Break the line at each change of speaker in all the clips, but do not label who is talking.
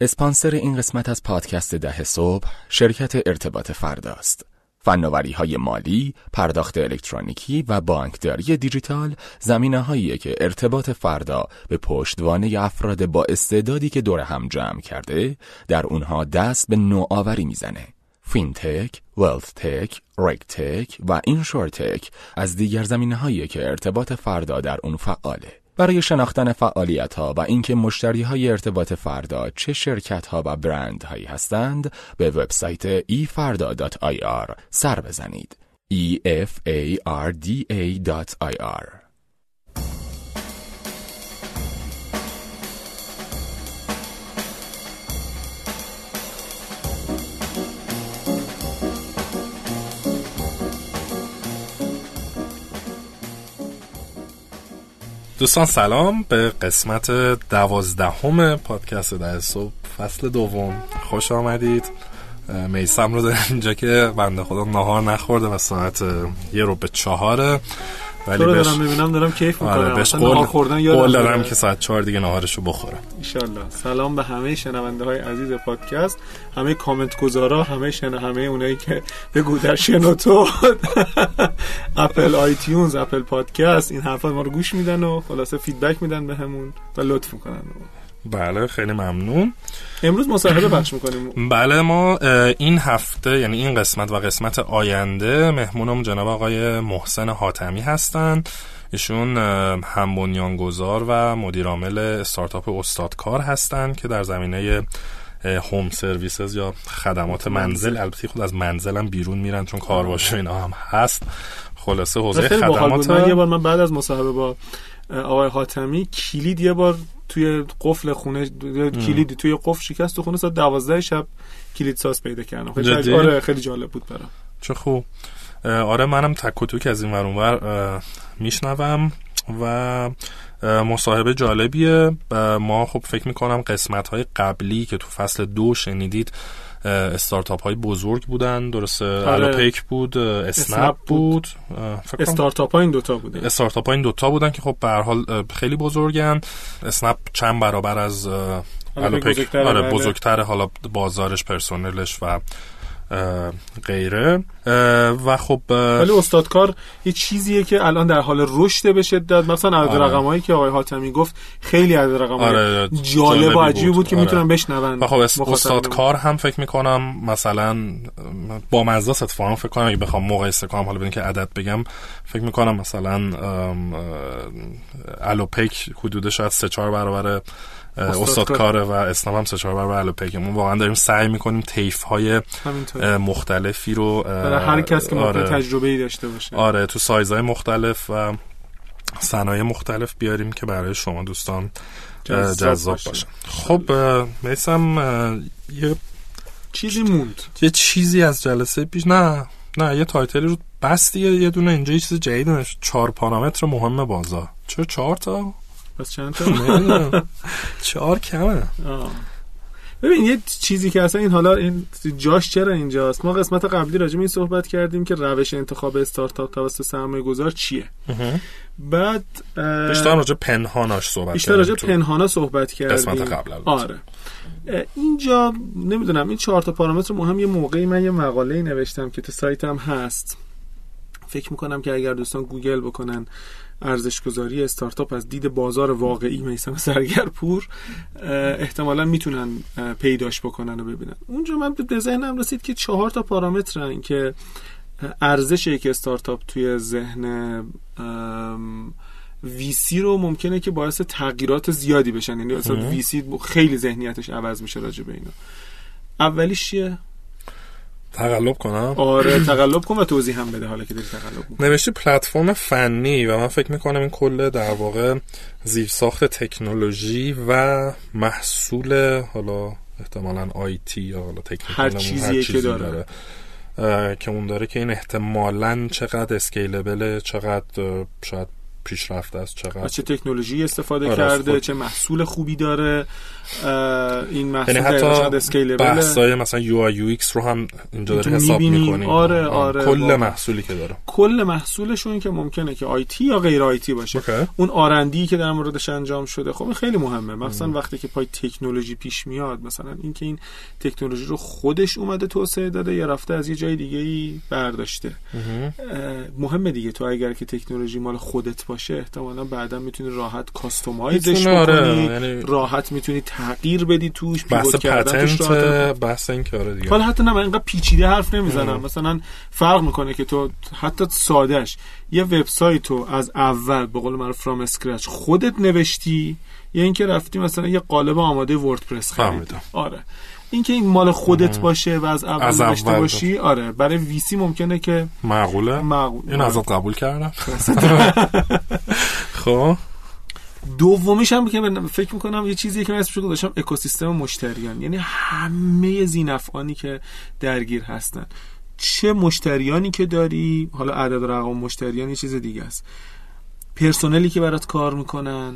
اسپانسر این قسمت از پادکست ده صبح شرکت ارتباط فرداست. فناوری های مالی، پرداخت الکترونیکی و بانکداری دیجیتال زمینه هایی که ارتباط فردا به پشتوانه افراد با استعدادی که دور هم جمع کرده در اونها دست به نوآوری می‌زنه. FinTech، WealthTech، RegTech و InsurTech از دیگر زمینه هایی که ارتباط فردا در اون فعاله. برای شناختن فعالیت ها و اینکه مشتری های ارتباط فردا چه شرکت ها و برند هایی هستند به وبسایت efarda.ir سر بزنید. e
دوستان سلام به قسمت دوازدهم پادکست در صبح فصل دوم. خوش آمدید. میسم رو داریم اینجا که بنده خدا نهار نخورده و ساعت یه رو به چهاره.
ولی بهش دارم می‌بینم دارم کیف می‌کنم. آره
بهش قول, خوردن قول دارم که ساعت چهار دیگه نهارشو بخورم.
ایشالله سلام به همه شنونده های عزیز پادکست همه کامنت گذارا همه شن همه اونایی که بگو در شنوتو. Apple iTunes Apple Podcast این حرفا ما رو گوش میدن و خلاصه feedback میدن بهمون و لطف می‌کنن.
بله خیلی ممنون.
امروز مصاحبه پخش می‌کنیم.
بله ما این هفته یعنی این قسمت و قسمت آینده مهمونم جناب آقای محسن حاتمی هستند ایشون هم بنیانگذار و مدیرعامل استارتاپ استادکار هستند که در زمینه home services یا خدمات منزل. البته خود از منزلم بیرون میرن چون کارواش اینا هم هست. خلاصه حوزه خدمات
من یه بار من بعد از مصاحبه با آقای حاتمی کلید یه بار توی قفل خونه کلید توی قفل شکست تو خونه ساعت 12 شب کلید ساز پیدا کردم. خیلی آره خیلی جالب بود برام.
چه خوب. آره منم تک و توک از این ور میشنوم و مصاحبه جالبیه. ما خب فکر می‌کنم قسمت های قبلی که تو فصل دو شنیدید استارتاپ های بزرگ بودن درسته. الوپیک بود اسنپ بود,
بود. استارتاپ ها این دوتا بودن
استارتاپ ها این دوتا بودن که خب به حال خیلی بزرگن اسنپ چند برابر از الوپیک آره بله. بزرگتره حالا بازارش پرسنلش و غیره. و خب
ولی استادکار یه چیزیه که الان در حال رشد به شدت. مثلا عدد آره. رقمایی که آقای حاتمی گفت خیلی عدد رقم آره جالب و عجیب بود. که آره. می‌تونن بشنون.
و خب استادکار هم فکر می‌کنم مثلا با مزاس اتفاقا فکر کنم. اگه بخوام مقایسه کنم حالا ببین که عدد بگم فکر می‌کنم مثلا الوپیک حدودش از 3 4 برابر استاد کاره و اسلام هم سه چهار برابر پیکمون واقعا داریم سعی می‌کنیم تیف های مختلفی رو
برای هر کس که آره. تجربه ای داشته باشه.
آره تو سایزهای مختلف و صنایع مختلف بیاریم که برای شما دوستان جذاب, باشه. خب میسم یه
چیزی موند.
یه چیزی از جلسه پیش نه نه یه تایتلی رو بستی یه دونه اینجا یه چیز جدید چهار پارامتر مهم بازار. چرا چهار تا؟
پس چند تا؟
چهار کمه.
ببین یه چیزی که اصلا این حالا این جاش چرا اینجاست؟ ما قسمت قبلی راجع به این صحبت کردیم که روش انتخاب استارتاپ توسط سرمایه گذار چیه. بعد
بیشتر راجع پنهاناش صحبت
بیشتر راجع پنهانا صحبت کردیم.
قسمت قبل
آره. اینجا نمی‌دونم این چهار تا پارامتر مهم یه موقعی من یه مقاله نوشتم که تو سایتم هست. فکر می‌کنم که اگر دوستان گوگل بکنن ارزش گذاری استارتاپ از دید بازار واقعی میسم سرگرپور احتمالا می‌تونن پیداش بکنن و ببینن. اونجا من به ذهنم رسید که چهار تا پارامترن که ارزش یک استارتاپ توی ذهن ویسی رو ممکنه که باعث تغییرات زیادی بشن. یعنی اصلا ویسی خیلی ذهنیتش عوض میشه راجع به اینا. اولیش چیه؟
تقلب کنم؟
آره تقلب کن و توضیح هم بده حالا که داری تقلب
نوشتی پلتفرم فنی و من فکر می‌کنم این کل در واقع زیر ساخت تکنولوژی و محصول حالا احتمالا آیتی یا حالا تکنیکال
هر چیزی که داره,
که اون داره که این احتمالا چقدر scalable چقدر شاید پیشرفته است چقدر؟
چه تکنولوژی استفاده
آره،
کرده
خود.
چه محصول خوبی داره این محصول
یعنی حتی
scalable ه
بحثای مثلا UI UX رو هم اینجا
می‌تونی
حساب. می‌کنی
آره، آره،
کل
واقعا.
محصولی که داره.
کل محصولشون که ممکنه که IT یا غیر IT باشه.
OK.
اون R&D که در موردش انجام شده خب این خیلی مهمه. مثلا وقتی که پای تکنولوژی پیش میاد مثلا اینکه این تکنولوژی رو خودش اومده توسعه داده یا رفته از یه جای دیگه ای برداشته مهمه دیگه تو اگر که تکنولوژی مال خودت باشه. احتمالا بعدا می‌تونی راحت customize
ش آره،
بکنی
یعنی-
راحت می‌تونی تغییر بدی توش
بحث
patent.
بحث این کاره دیگه.
حالا حتی نه من اینقدر پیچیده حرف نمی‌زنم. مثلا فرق می‌کنه که تو حتی سادهش یه وبسایت رو از اول به قول معروف from scratch خودت نوشتی یا اینکه رفتی مثلا یه قالب آماده وردپرس خریدی. آره. اینکه این مال خودت باشه و از اول
از اول.
باشی آره. برای ویسی ممکنه که
معقوله؟
معقول.
این ازت قبول کردم. خب.
دومیش هم که فکر می‌کنم یه چیزی که من اسمش رو گذاشتم اکوسیستم مشتریان. یعنی همه زینفعانی که درگیر هستن. چه مشتریانی که داری؟ حالا عدد رقم مشتریان یه چیز دیگه است. پرسنلی که برات کار می‌کنن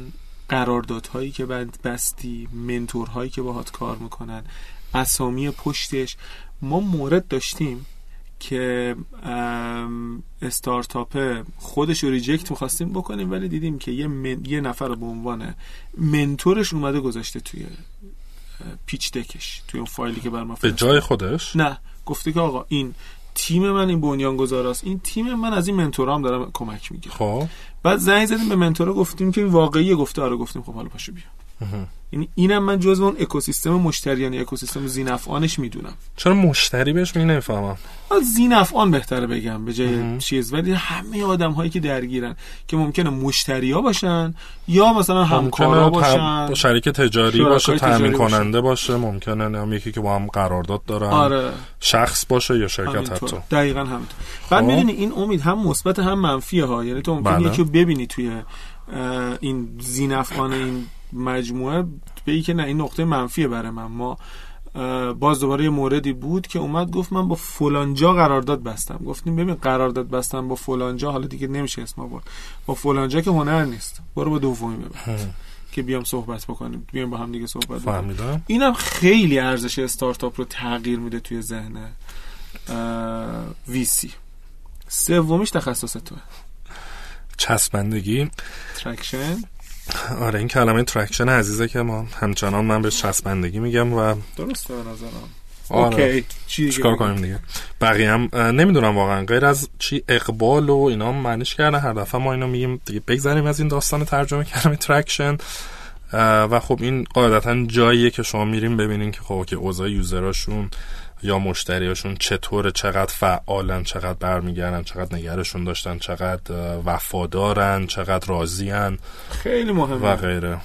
قراردادهایی که بعد بستی منتورهایی که باهات کار می‌کنن. اسامی پشتش. ما مورد داشتیم که استارتاپ خودش رو ریجکت می‌خواستیم بکنیم ولی دیدیم که یه, من، یه نفر رو به عنوان منتورش اومده گذاشته توی پیچ دکش توی اون فایلی که بر ما
به. جای خودش؟
نه گفته که آقا این تیم من این بنیانگذاراست. این تیم من از این منتورام دارم کمک می‌گیرم
خب.
بعد زنگ زدیم به منتورا گفتیم که این واقعیه گفته آره گفتیم خب حالا پاشو بیا یعنی اینم من جزو اون اکوسیستم مشتریانی اکوسیستم زینفعانش می‌دونم.
چرا مشتری بهش می نمی‌فهمم.
زینفعان بهتره بگم به جای چیز. ولی همه آدم هایی که درگیرن که ممکنه مشتریا باشن یا مثلا همکارا
ممکنه
باشن.
ت- شریک تجاری باشه تامین. کننده باشه ممکنه هم یکی که با هم قرارداد دارن
آره.
شخص باشه یا شرکت حتی.
همینطور دقیقا همینطور. بعد
خب.
می‌دونی این امید هم مثبت هم منفیه ها. یعنی تو ممکن
بله.
یکی رو ببینی توی این زینفعان این مجموعه به که نه این نقطه منفیه برای من. ما باز دوباره یه موردی بود که اومد گفت من با فلانجا قرارداد بستم. گفتیم ببین قرارداد بستم با فلانجا حالا دیگه نمیشه اسم آورد با فلانجا که هنر نیست. برو با دومی ببر که بیام صحبت بکنیم. بیام با هم دیگه صحبت بکنیم. اینم خیلی ارزش استارتاپ رو تغییر میده توی ذهن VC. سومیش تخصص توه.
چسبندگی.
traction
آره این کلمه traction عزیزه که ما همچنان من بهش چسبندگی میگم و
درسته به نظرم.
آره.
OK چی
چیکار؟ کنیم دیگه؟ بقیه هم نمی‌دونم واقعا. غیر از چی اقبال و اینا معنیش کردن. هر دفعه ما اینو میگیم دیگه بگذریم از این داستان ترجمه کلمه traction و خب این قاعدتا جاییه که شما میریم ببینین که خب که اوضاع یوزراشون یا مشتریاشون چطوره چقدر فعالن چقدر برمیگردن چقدر نگرشون داشتن چقدر وفادارن چقدر راضیان
خیلی مهمه.
و غیره.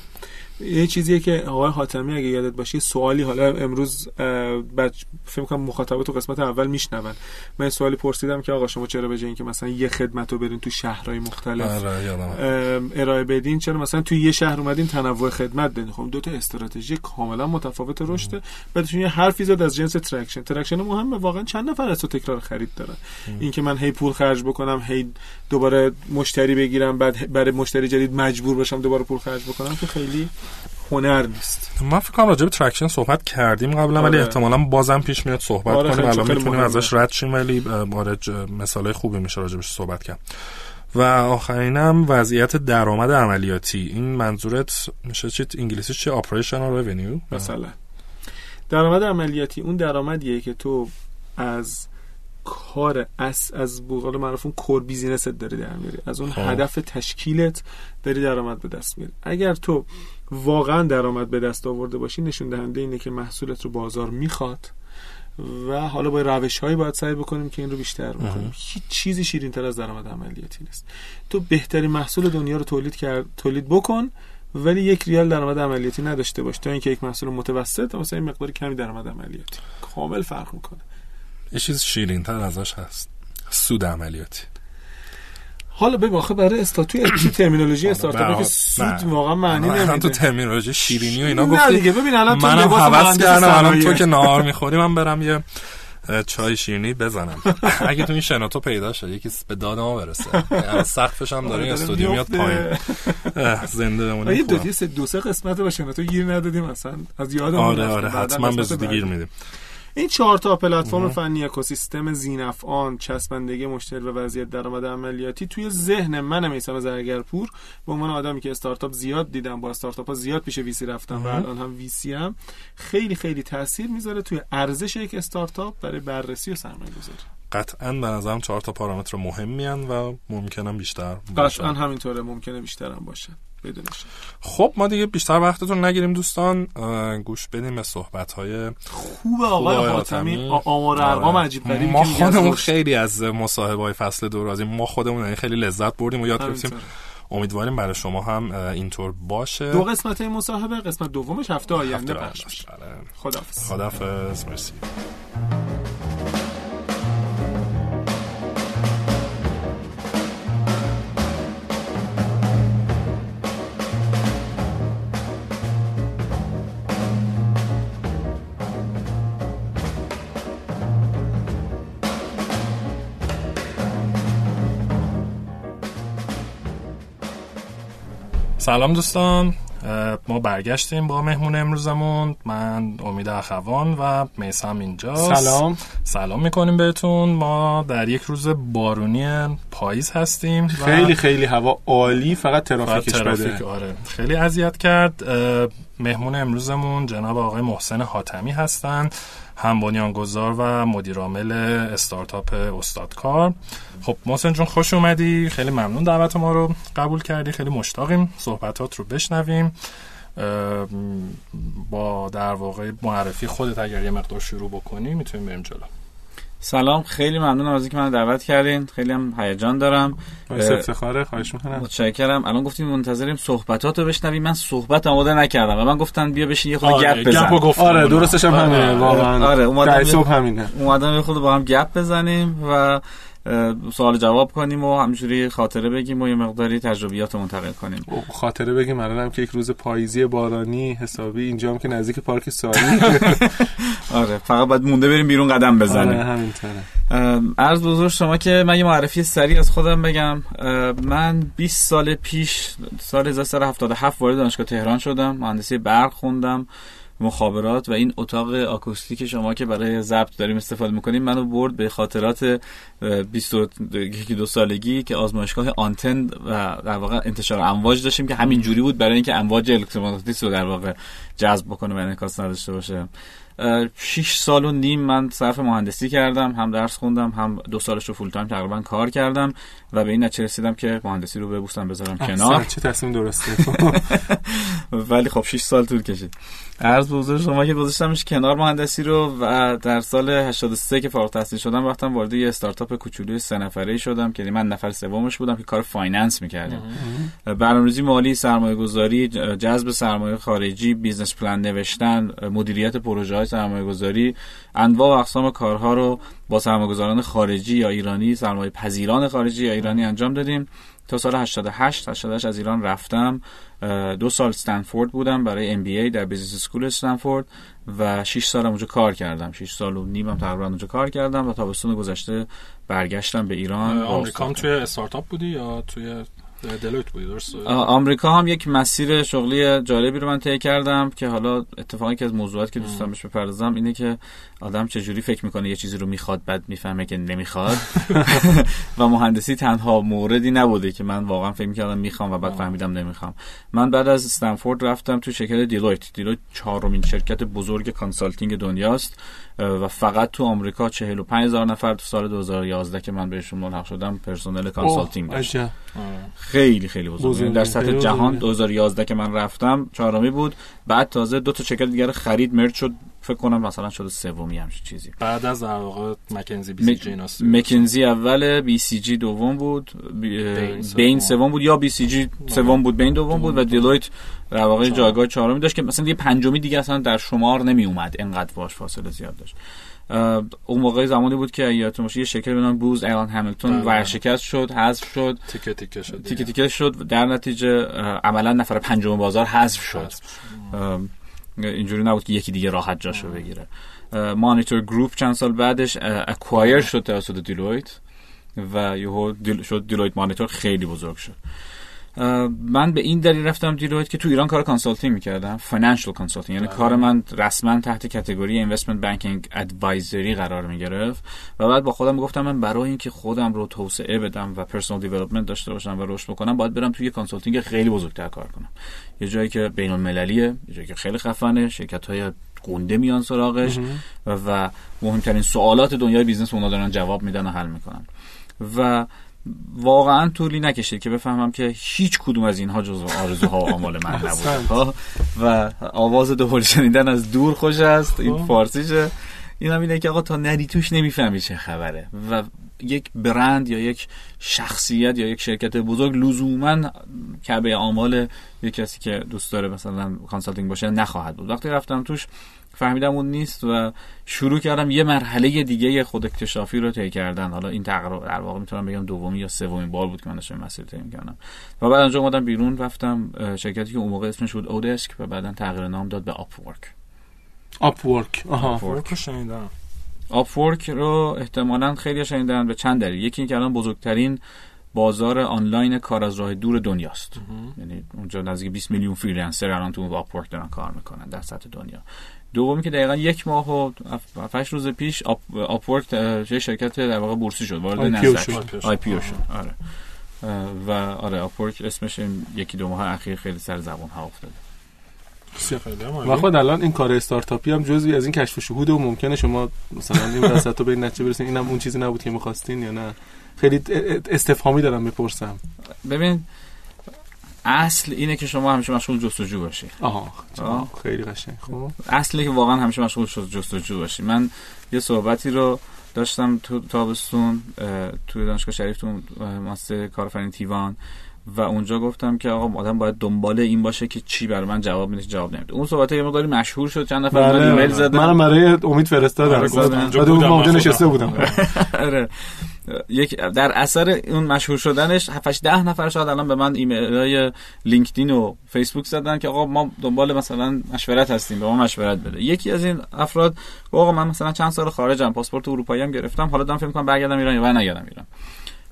یه چیزیه که آقای حاتمی اگه یادت باشه سوالی حالا امروز بچ فکر کنم مخاطب تو قسمت اول میشنون. من سوالی پرسیدم که آقا شما چرا به اینکه مثلا یه خدمت رو برین تو شهرهای مختلف
آره
ارائه بدین چرا مثلا توی یه شهر اومدین تنوع خدمت بدین؟ خب دو تا استراتژی کاملا متفاوت رشده بعدشون یه حرفی زد از جنس traction. traction مهمه واقعا چند نفر از تو تکرار خرید دارن. اینکه من هی پول خرج بکنم هی دوباره مشتری بگیرم بعد برای مشتری جدید مجبور باشم دوباره پول خرج بکنم که خیلی هنر نیست.
من فکر کنم راجع به traction صحبت کردیم قبلا ولی
آره.
احتمالا بازم پیش میاد صحبت
آره،
کنیم. الان می‌تونیم. ازش رد شیم ولی آره مثالای خوبی میشه راجبش صحبت کرد. و آخرینم وضعیت درآمد عملیاتی. این منظورت میشه چی انگلیسی چی operational revenue
مثلا. درآمد عملیاتی اون درآمدیه که تو از کار از از بقول معروف اون کور بیزینست داری در میاری. از اون
خب.
هدف تشکیلت داری درآمد به دست میاری. اگر تو واقعا درآمد به دست آورده باشی نشون دهنده اینه که محصولت رو بازار می‌خواد و حالا با روش هایی باید سعی بکنیم که این رو بیشتر بکنیم. هیچ چیزی شیرین تر از درآمد عملیاتی نیست. تو بهترین محصول دنیا رو تولید کرد تولید بکن ولی یک ریال درآمد عملیاتی نداشته باش. تا اینکه یک محصول متوسط مثلا این مقدار کمی درآمد عملیاتی. کامل فرق می‌کنه.
یه چیز شیرین تر ازش هست. سود عملیاتی.
حالا ببین آخه برای استاتوی تو ترمینولوژی استارتاپی که
نه.
سود واقعا معنی
تو
نمیده.
ترمینولوژی شیرینی و اینا
نه
گفتی.
دیگه ببین الان تو
منم
لباس مهندس
کردم الان تو. که نهار می‌خوری من برم یه چای شیرینی بزنم. اگه تو این شناتو پیدا شد یکی به داد ما برسه. سقفش هم داره استودیو میاد پایین. زنده بمونه
یه دو سه دو سه قسمت با شناتو گیر ندادیم اصلا از یادم
آره آره حتما به زودی گیر میدیم.
این چهار تا پلتفرم فنی اکوسیستم زینفعان چسبندگی مشتری و وضعیت درآمد عملیاتی توی ذهن من میسم زرگرپور. به عنوان آدمی که استارتاپ زیاد دیدم با استارتاپ ها زیاد پیش ویسی رفتم و الان هم ویسی هم خیلی خیلی تاثیر می‌ذاره توی ارزش یک استارتاپ برای بررسی و سرمایه گذاری
قطعا به نظرم چهار تا پارامتر مهم میان و ممکنم بیشتر
قطعا همینطوره ممکنه بیشترم باشه. بدونش
خب ما دیگه بیشتر وقتتون نگیریم دوستان. گوش بدیم به صحبت های
خوب آقای حاتمی آمار ارقام
آره.
عجیب غریبی
ما خودمون خیلی از مصاحبه های فصل دو رازی ما خودمون یعنی خیلی لذت بردیم و یاد گرفتیم. امیدواریم برای شما هم اینطور باشه.
دو قسمت مصاحبه قسمت دومش هفته آینده پخش میشه. خدافظ
خدافظ مرسی. سلام دوستان. ما برگشتیم با مهمون امروزمون. من امید اخوان و میسم اینجا
سلام.
سلام می‌کنیم بهتون. ما در یک روز بارونی پاییز هستیم
خیلی خیلی هوا عالی فقط ترافیکش
ترافیک بده آره. خیلی اذیت کرد. مهمون امروزمون جناب آقای محسن حاتمی هستند هم بنیانگذار و مدیرعامل استارتاپ استادکار خب محسن جون خوش اومدی. خیلی ممنون دعوت ما رو قبول کردی. خیلی مشتاقیم صحبتات رو بشنویم. با در واقع معرفی خودت اگر یه مقدار شروع بکنی می‌تونیم بریم جلو.
سلام خیلی ممنونم از اینکه من دعوت کردین. خیلی هم هیجان دارم.
افتخاره خواهش می‌کنم.
متشکرم. الان گفتیم منتظریم صحبتاتو بشنویم. من صحبت آماده نکردم و من گفتن بیا بشین یه خورده
آره،
گپ بزن
گفت آره درستش هم همینه واقعا.
آره اومدم
همینه.
اومدم یه خورده با هم گپ بزنیم و سوال جواب کنیم و همینجوری خاطره بگیم و یه مقداری تجربیات منتقل کنیم.
خاطره بگیم الانم که یک روز پاییزی بارانی حسابی اینجا هم که نزدیک پارک ساری
آره فقط باید مونده بریم بیرون قدم بزنیم.
آره همینطوره.
عرض بزرگ شما که من یه معرفی سریع از خودم بگم. من 20 سال پیش سال 1377 وارد دانشگاه تهران شدم مهندسی برق خوندم. مخابرات و این اتاق آکوستیک شما که برای ضبط داریم استفاده می‌کنیم منو برد به خاطرات 22 سالگی که آزمایشگاه آنتن و در واقع انتشار امواج داشتیم که همین جوری بود برای اینکه امواج الکترومغناطیسی رو در واقع جذب بکنه و انعکاس نداشته باشه. 6 سال و نیم من صرف مهندسی کردم هم درس خوندم هم دو سالش رو full time تقریبا کار کردم. و به این نتیجه رسیدم که مهندسی رو ببوسم بذارم کنار.
چه تصمیم درسته؟
ولی خب 6 سال طول کشید. عرض حضور شما که گذاشتمش کنار مهندسی رو و در سال 83 که فارغ التحصیل شدم رفتم وارد یه استارتاپ کوچولوی سه نفره شدم که من نفر سومش بودم که کار finance می‌کردیم برنامه‌ریزی مالی سرمایه گذاری جذب سرمایه خارجی business plan نوشتن مدیریت پروژه های سرمایه گذاری انواع و اقسام کارها رو با سرمایه‌گذاران خارجی یا ایرانی سرمایه پذیران خارجی یا ایرانی انجام دادیم. تا سال 88 88 از ایران رفتم. دو سال استنفورد بودم برای MBA در business school استنفورد و 6 سال اونجا کار کردم. 6 سال و نیمم تقریبا اونجا کار کردم و تابستون گذشته برگشتم به ایران.
آمریکا توی استارتاپ بودی یا توی Deloitte بودی
آمریکا هم یک مسیر شغلی جالبی رو من طی کردم که حالا اتفاقی که از موضوعات که دوستان بهش بپردازم اینه که آدم چجوری فکر می‌کنه یه چیزی رو می‌خواد بعد می‌فهمه که نمی‌خواد. و مهندسی تنها موردی نبوده که من واقعا فکر می‌کردم می‌خوام و بعد فهمیدم نمی‌خوام. من بعد از استنفورد رفتم تو شرکت Deloitte. Deloitte چهارمین شرکت بزرگ consulting دنیاست. و فقط تو آمریکا 45 هزار نفر تو سال 2011 که من بهشون ملحق شدم پرسنل consulting داشت خیلی خیلی بزرگ. در سطح جهان 2011 که من رفتم چهارمی بود. بعد تازه دو تا شرکت دیگر خرید merge شد. فکر کنم مثلا شده سومی همچین چیزی.
بعد از در واقع McKinsey BCG
McKinsey اول BCG دوم بود بین سوم. بود یا BCG سوم بود بین دوم بود و Deloitte در واقع جایگاه چهارمی داشت که مثلا یه پنجمی دیگه اصلا در شمار نمی اومد انقدر باش فاصله زیاد داشت. اون موقع زمانی بود که یادتون باشه یه شرکت به نام Booz Allen Hamilton ورشکست شد حذف شد.
تیکه تیکه شد
تیکه تیکه شد. در نتیجه عملا نفر پنجم بازار حذف شد. اینجوری نبود که یکی دیگه راحت جاشو بگیره. Monitor Group چند سال بعدش acquire شد توسط Deloitte و یهو deal شد Deloitte Monitor خیلی بزرگ شد. من به این دلیل رفتم Deloitte که تو ایران کار consulting می‌کردم. financial consulting یعنی کار من رسما تحت category investment banking advisory قرار می‌گرفت. و بعد با خودم گفتم من برای اینکه خودم رو توسعه بدم و personal development داشته باشم و رشد بکنم باید برم توی consulting خیلی بزرگتر کار کنم. یه جایی که بین المللیه یه جایی که خیلی خفنه شرکت های گنده میان سراغش و مهمترین سوالات دنیای business اونا دارن جواب میدن و حل می‌کنن. و واقعا طولی نکشید که بفهمم که هیچ کدوم از اینها جز آرزوها و آمال من نبود و آواز دهل شنیدن از دور خوش است. این فارسیشه. این هم اینه که آقا تا نری توش نمی‌فهمی چه خبره. و یک برند یا یک شخصیت یا یک شرکت بزرگ لزوما کعبه آمال یک کسی که دوست داره مثلا consulting باشه نخواهد بود. وقتی رفتم توش فهمیدم اون نیست و شروع کردم یه مرحله دیگه خود اکتشافی رو طی کردن. حالا این تقریبا در واقع می‌تونم بگم دومی یا سومین بار بود که من داشتم مسیر طی کردم و بعد اونجا اومدم بیرون رفتم شرکتی که اون موقع اسمش بود oDesk و بعدا تغییر نام داد به Upwork
Upwork آها.
Upwork شنیدم.
Upwork رو احتمالا خیلی شنیدن به چند دلیل. یکی اینکه الان بزرگترین بازار آنلاین کار از راه دور دنیاست. یعنی اونجا نزدیک 20 میلیون freelancer الان تو Upwork دارن کار می‌کنن در سطح دنیا. دومی که دقیقا یک ماه و هفت روز پیش Upwork چه شرکت در واقع بورسی شد وارد Nasdaq IPO شد آره. و آره Upwork اسمش یکی دو ماه اخیر خیلی سر زبان ها افتاده
و خود الان این کار استارتاپی هم جزوی از این کشف شهود و ممکنه شما مثلا این وسط به این نتیجه برسین. اینم اون چیزی نبود که می‌خواستین یا نه. خیلی استفهامی دارم می‌پرسم.
ببین اصل اینه که شما همیشه مشغول جستجو باشی.
آها خیلی قشنگ. خب.
اصلی که واقعا همیشه مشغول جستجو باشی. من یه صحبتی رو داشتم تو تابستون توی دانشگاه شریف تو ماستر کارآفرینی تیوان. و اونجا گفتم که آقا آدم باید دنبال این باشه که چی برای من جواب میده جواب نمیده. اون صحبت یه مقداری مشهور شد چند نفر
بله. ایمیل زدن. منم برای امید فرستادم. بعد اون اونجا نشسته بودم.
آره. یک در اثر اون مشهور شدنش 7 ده نفر شاید الان به من ایمیل های LinkedIn و فیسبوک زدن که آقا ما دنبال مثلا مشورت هستیم به ما مشورت بده. یکی از این افراد آقا من مثلا چند سال خارجم پاسپورت اروپایی هم گرفتم حالا دارم فکر می‌کنم برگردم ایران یا نگردم ایران.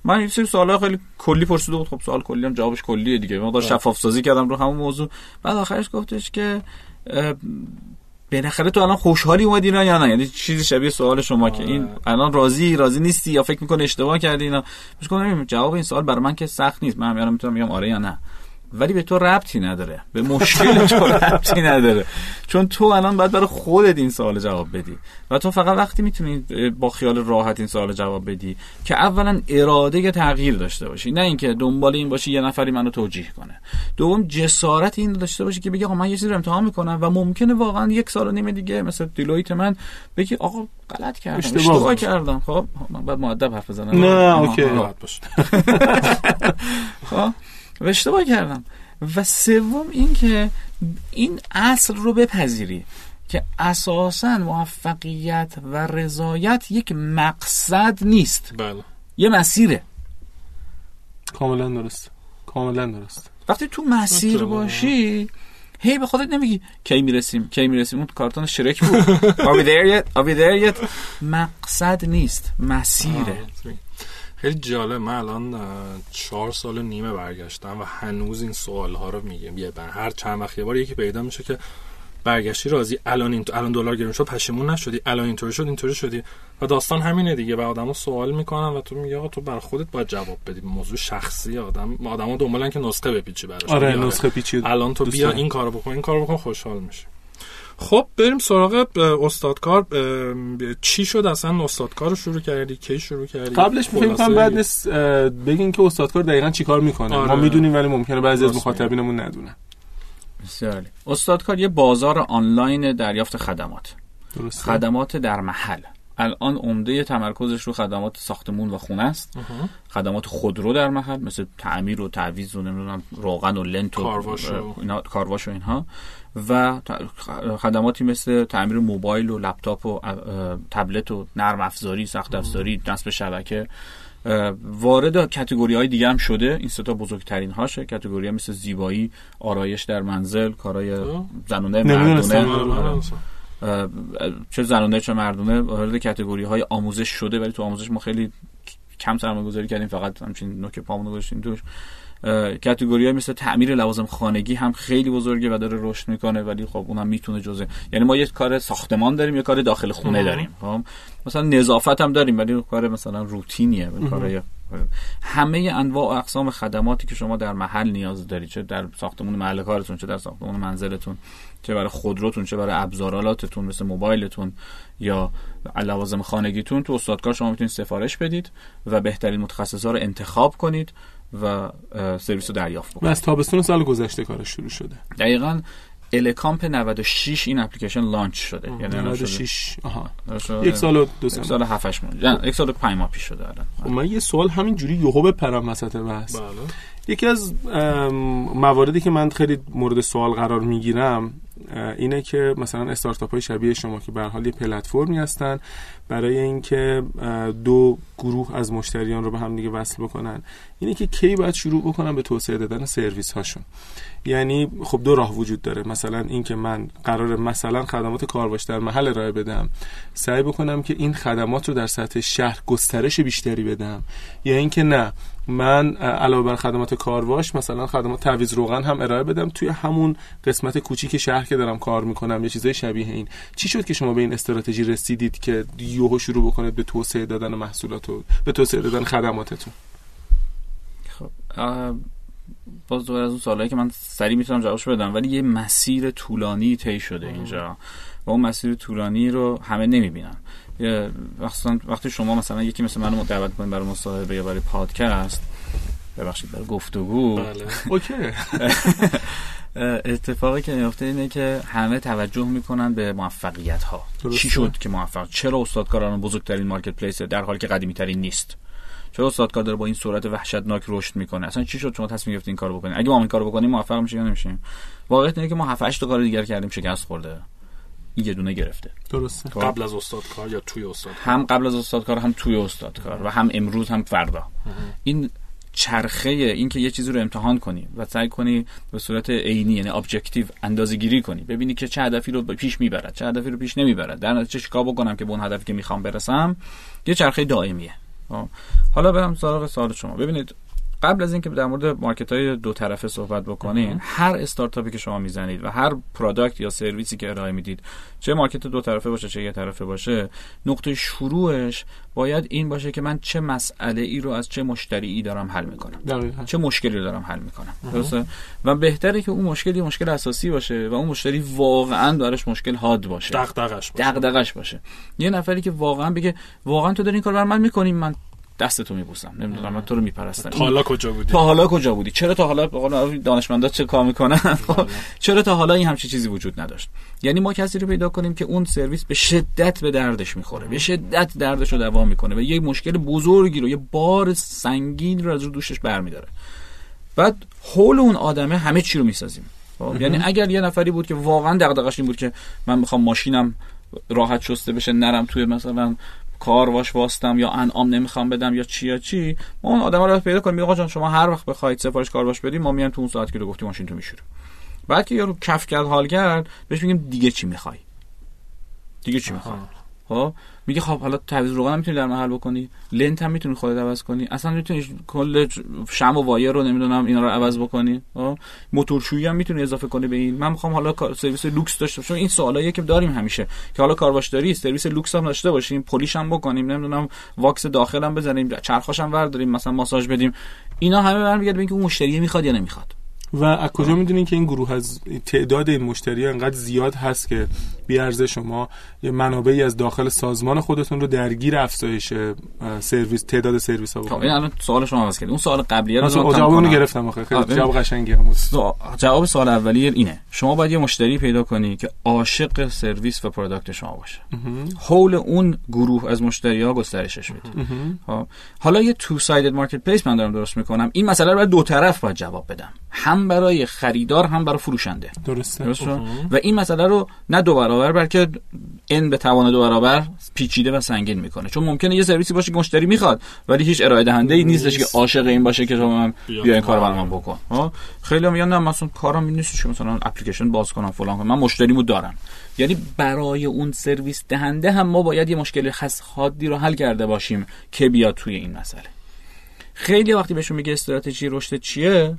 من یه سری سوالا خیلی کلی پرسیده بود. خب سوال کلی هم جوابش کلیه دیگه. مقدار شفاف سازی کردم رو همون موضوع. بعد آخرش گفتش که بالاخره تو الان خوشحالی اومدی ایران یا نه؟ یعنی چیزی شبیه سوال شما که این الان راضی راضی نیستی یا فکر می‌کنه اشتباه کردی اینا؟ میگم جواب این سوال برای من که سخت نیست. من هم می‌تونم بگم آره یا نه. ولی به تو ربطی نداره. به مشکل تو ربطی نداره. چون تو الان باید برای خودت این سوال جواب بدی. و تو فقط وقتی می‌تونی با خیال راحت این سوال جواب بدی که اولا اراده تغییر داشته باشی. نه اینکه دنبال این باشی یه نفری منو توجیه کنه. دوم جسارت این داشته باشی که بگی آقا من یه چیزی رو امتحان می‌کنم و ممکنه واقعا یک سال و نیم دیگه مثل دیلویت من بگی آقا غلط کردم اشتباه, اشتباه کردم. خب من بعد مؤدب حرف بزنم.
نه اوکی.
خب؟ و اشتباه کردم. و سوم این که این اصل رو بپذیری که اساسا موفقیت و رضایت یک مقصد نیست.
بله.
یه مسیره.
کاملا درست. کاملا درست.
وقتی تو مسیر باشی هی به خودت نمیگی کی می‌رسیم؟ کی می‌رسیم؟ اون کارتون شرک بود. Are we there yet? Are we there yet? مقصد نیست. مسیره.
خیلی جالب. من الان چهار سال نیمه برگشتم و هنوز این سوال ها رو میگم. یه بر هر چند وقت یه بار یکی پیدا میشه که برگشتی راضی الان این الان دلار گرون شد پشیمون نشدی الان اینطوری شد اینطوری شدی. و داستان همینه دیگه. و آدمو سوال می‌کنن و تو میگی آقا تو بر خودت باید جواب بدی. موضوع شخصی آدم آدمو دنبالن که نسخه بپیچی براش.
آره نسخه پیچی
الان تو بیا این کارو بکن این کارو بکن خوشحال میشی. خب بریم سراغ استادکار چی شد اصلا؟ استادکار رو شروع کردی؟ کی شروع کردی؟
قبلش فکر کنم بعد نیست بگین که استادکار دقیقا چیکار می‌کنه. آره. ما می‌دونیم ولی ممکنه بعضی از مخاطبینمون ندونن
بسیار استادکار یه بازار آنلاین دریافت خدمات. درسته. خدمات در محل. الان عمده تمرکزش رو خدمات ساختمون و خونه است. خدمات خودرو در محل مثل تعمیر و تعویض و نمی‌دونم روغن و لنت و اینا کارواش و اینها. و خدماتی مثل تعمیر موبایل و لپتاپ و تبلت و نرم افزاری سخت افزاری نصب شبکه وارد کتگوری های دیگه هم شده. این ستا بزرگترین هاشه. کتگوری مثل زیبایی آرایش در منزل کارهای زنونه مردونه. چه زنونه چه مردونه. وارد کتگوری های آموزش شده. ولی تو آموزش ما خیلی کم سرمایه گذاری کردیم. فقط همچین نوک پامون گذاشتیم توش. کاتگوری مثل تعمیر لوازم خانگی هم خیلی بزرگه و داره رشد می‌کنه ولی خب اونم می‌تونه جزء یعنی ما یه کار ساختمان داریم یه کار داخل خونه داریم خب؟ مثلا نظافت هم داریم ولی کار مثلا روتینیه کار همه انواع و اقسام خدماتی که شما در محل نیاز دارید چه در ساختمان محل کارتون چه در ساختمان منزلتون چه برای خودروتون چه برای ابزارالاتتون مثل موبایلتون یا لوازم خانگیتون تو استادکار شما می‌تونید سفارش بدید و بهترین متخصصا رو انتخاب کنید و سرویس رو دریافت بکنید
از تابستون سال گذشته کارش شروع شده.
دقیقا الکامپ 96 این اپلیکیشن لانچ شده.
یعنی 96 آها. یک سال و دو سال.
یک سال 7 8 ماه. یک سال و 5 ماه پیش شده الان.
خب، من یه سوال همین جوری یهو بپرم وسط بحث. بله. یکی از مواردی که من خیلی مورد سوال قرار می‌گیرم اینه که مثلا استارتاپ های شبیه شما که به حال یه پلتفرمی هستن برای اینکه دو گروه از مشتریان رو به هم دیگه وصل بکنن اینه که کی باید شروع بکنن به توسعه دادن سرویس هاشون یعنی خب دو راه وجود داره. مثلا اینکه من قرار مثلا خدمات کارواش در محل ارائه بدم سعی بکنم که این خدمات رو در سطح شهر گسترش بیشتری بدم یا اینکه نه من علاوه بر خدمات کارواش مثلا خدمات تعویض روغن هم ارائه بدم. توی همون قسمت کوچیک شهر که دارم کار می‌کنم یا چیزای شبیه این. چی شد که شما به این استراتژی رسیدید که یوهو شروع بکنید به توسعه دادن محصولات و به توسعه دادن خدماتتون؟
خب باز دوباره از اون سوالایی که من سریع می‌تونم جوابش بدم ولی یه مسیر طولانی طی شده اینجا و اون مسیر طولانی رو همه نمی‌بینن. وقتی شما مثلا یکی مثل منو دعوت کنید برای مصاحبه یا برای پادکست ببخشید برای گفتگو.
بله. اوکی.
اتفاقی که میفته اینه که همه توجه می‌کنن به موفقیت ها چی شد که موفق؟ چرا استادکاران بزرگترین مارکت پلیس در حالی که قدیمی ترین نیست؟ چرا استادکار داره با این سرعت وحشتناک رشد می‌کنه؟ اصلا چی شد شما تصمیم گرفتین این کارو بکنید اگه ما این کارو بکنیم موفق میشیم یا نمیشیم؟ واقعیت اینه که ما 7 8 تا کار دیگر کردیم شکست خورده. یه دونه گرفته.
درسته.
خب. قبل از استادکار یا توی استادکار؟
هم قبل از استادکار هم توی استادکار و هم امروز هم فردا. این چرخه این که یه چیزی رو امتحان کنی و سعی کنی به صورت عینی یعنی ابجکتیو اندازه گیری کنی ببینی که چه هدفی رو پیش می‌برد چه هدفی رو پیش نمی‌برد. در نتیجه چیکار بکنم که به اون هدفی که می‌خوام برسم؟ یه چرخه دائمیه. خب. حالا برم سراغ سوال شما. ببینید قبل از اینکه در مورد market های دو طرفه صحبت بکنین هر استارتاپی که شما می‌زنید و هر product یا سرویسی که ارائه می‌دید چه market دو طرفه باشه چه یه طرفه باشه نقطه شروعش باید این باشه که من چه مسئله ای رو از چه مشتری ای دارم حل می‌کنم.
دقیقا.
چه مشکلی رو دارم حل می‌کنم درسته؟ و بهتره که اون مشکلی مشکل اساسی باشه و اون مشتری واقعا دارش مشکل حاد باشه.
دغدغش باشه.
دغدغش باشه. یه نفری که واقعا بگه واقعا تو داری این کار بر من می‌کنی؟ من دستتو میبوسم. نمی‌دونم من تو رو میپرستم.
تا حالا کجا بودی؟
تا حالا کجا بودی؟ چرا تا حالا دانشمندا چه کار می‌کنن؟ بله. چرا تا حالا این همچین چیزی وجود نداشت؟ یعنی ما کسی رو پیدا کنیم که اون سرویس به شدت به دردش می‌خوره به شدت دردش رو دوام می‌کنه و یه مشکل بزرگی رو یه بار سنگین رو از رو دوشش برمیداره. بعد حول اون آدمه همه چی رو می‌سازیم. خب؟ یعنی اگر یه نفری بود که واقعا دغدغش این بود که من می‌خوام ماشینم راحت شسته بشه نرم توی مثلا کار واش واستم یا انعام نمی‌خوام بدم یا چی یا چی ما اون آدم رو پیدا کنیم. آقا جان شما هر وقت بخواید سفارش کار واش بدیم ما میایم تو اون ساعت که رو گفتی ماشین تو میشوریم بعد که یارو کف کرد حال کرد بهش میگیم دیگه چی می‌خوای؟ دیگه چی می‌خوای؟ خب؟ میگه خب حالا تعویض روغن می‌تونی در محل بکنی. لنت هم می‌تونی خودت عوض کنی. اصلا می‌تونی کل شم و وایر رو نمی‌دونم اینا رو عوض بکنی. خب؟ موتورشویی هم می‌تونی اضافه کنی به این. من می‌خوام حالا سرویس لوکس داشته باشم. این سوالایی که داریم همیشه که حالا کارواش داری سرویس لوکس هم داشته باشیم polish هم بکنیم نمی‌دونم واکس داخل هم بزنیم چرخاش هم ورداریم مثلا ماساژ بدیم. اینا همه برمیگرده به اینکه اون مشتری می‌خواد یا نمی‌خواد.
و از کجا می‌دونین که این گروه از تعداد این مشتری انقدر زیاد هست که بیارزه شما یه منابعی از داخل سازمان خودتون رو درگیر افزایش سرویس تعداد سرویس ها
بکنید؟ الان سوال شما عوض کرد اون سوال قبلیه
رو جواب اون گرفتم آخه. خیلی جواب قشنگی هم
جواب سوال اولیه اینه. شما باید یه مشتری پیدا کنی که عاشق سرویس و product شما باشه. حول اون گروه از مشتری ها گسترشش بدید خب، حالا یه two sided marketplace من دارم درست می‌کنم. این مسئله رو باید دو طرف باید جواب بدم. هم برای خریدار هم برای فروشنده.
درسته,
درسته؟ و این مسئله رو نه دو برابر بلکه n به توان دو برابر پیچیده و سنگین می‌کنه. چون ممکنه یه سرویسی باشه که مشتری می‌خواد ولی هیچ ارائه دهنده ای نیستش که عاشق این باشه که تو من بیا این کارو برام بکن. ها خیلی میگن نه مثلا کارم نیست که مثلا اپلیکیشن باز کنم فلان کنم. من مشتریمو دارم. یعنی برای اون سرویس دهنده هم ما باید یه مشکل خاص حادی رو حل کرده باشیم که بیاد توی این مسئله. خیلی وقتی بهشون میگه استراتژی رشد چیه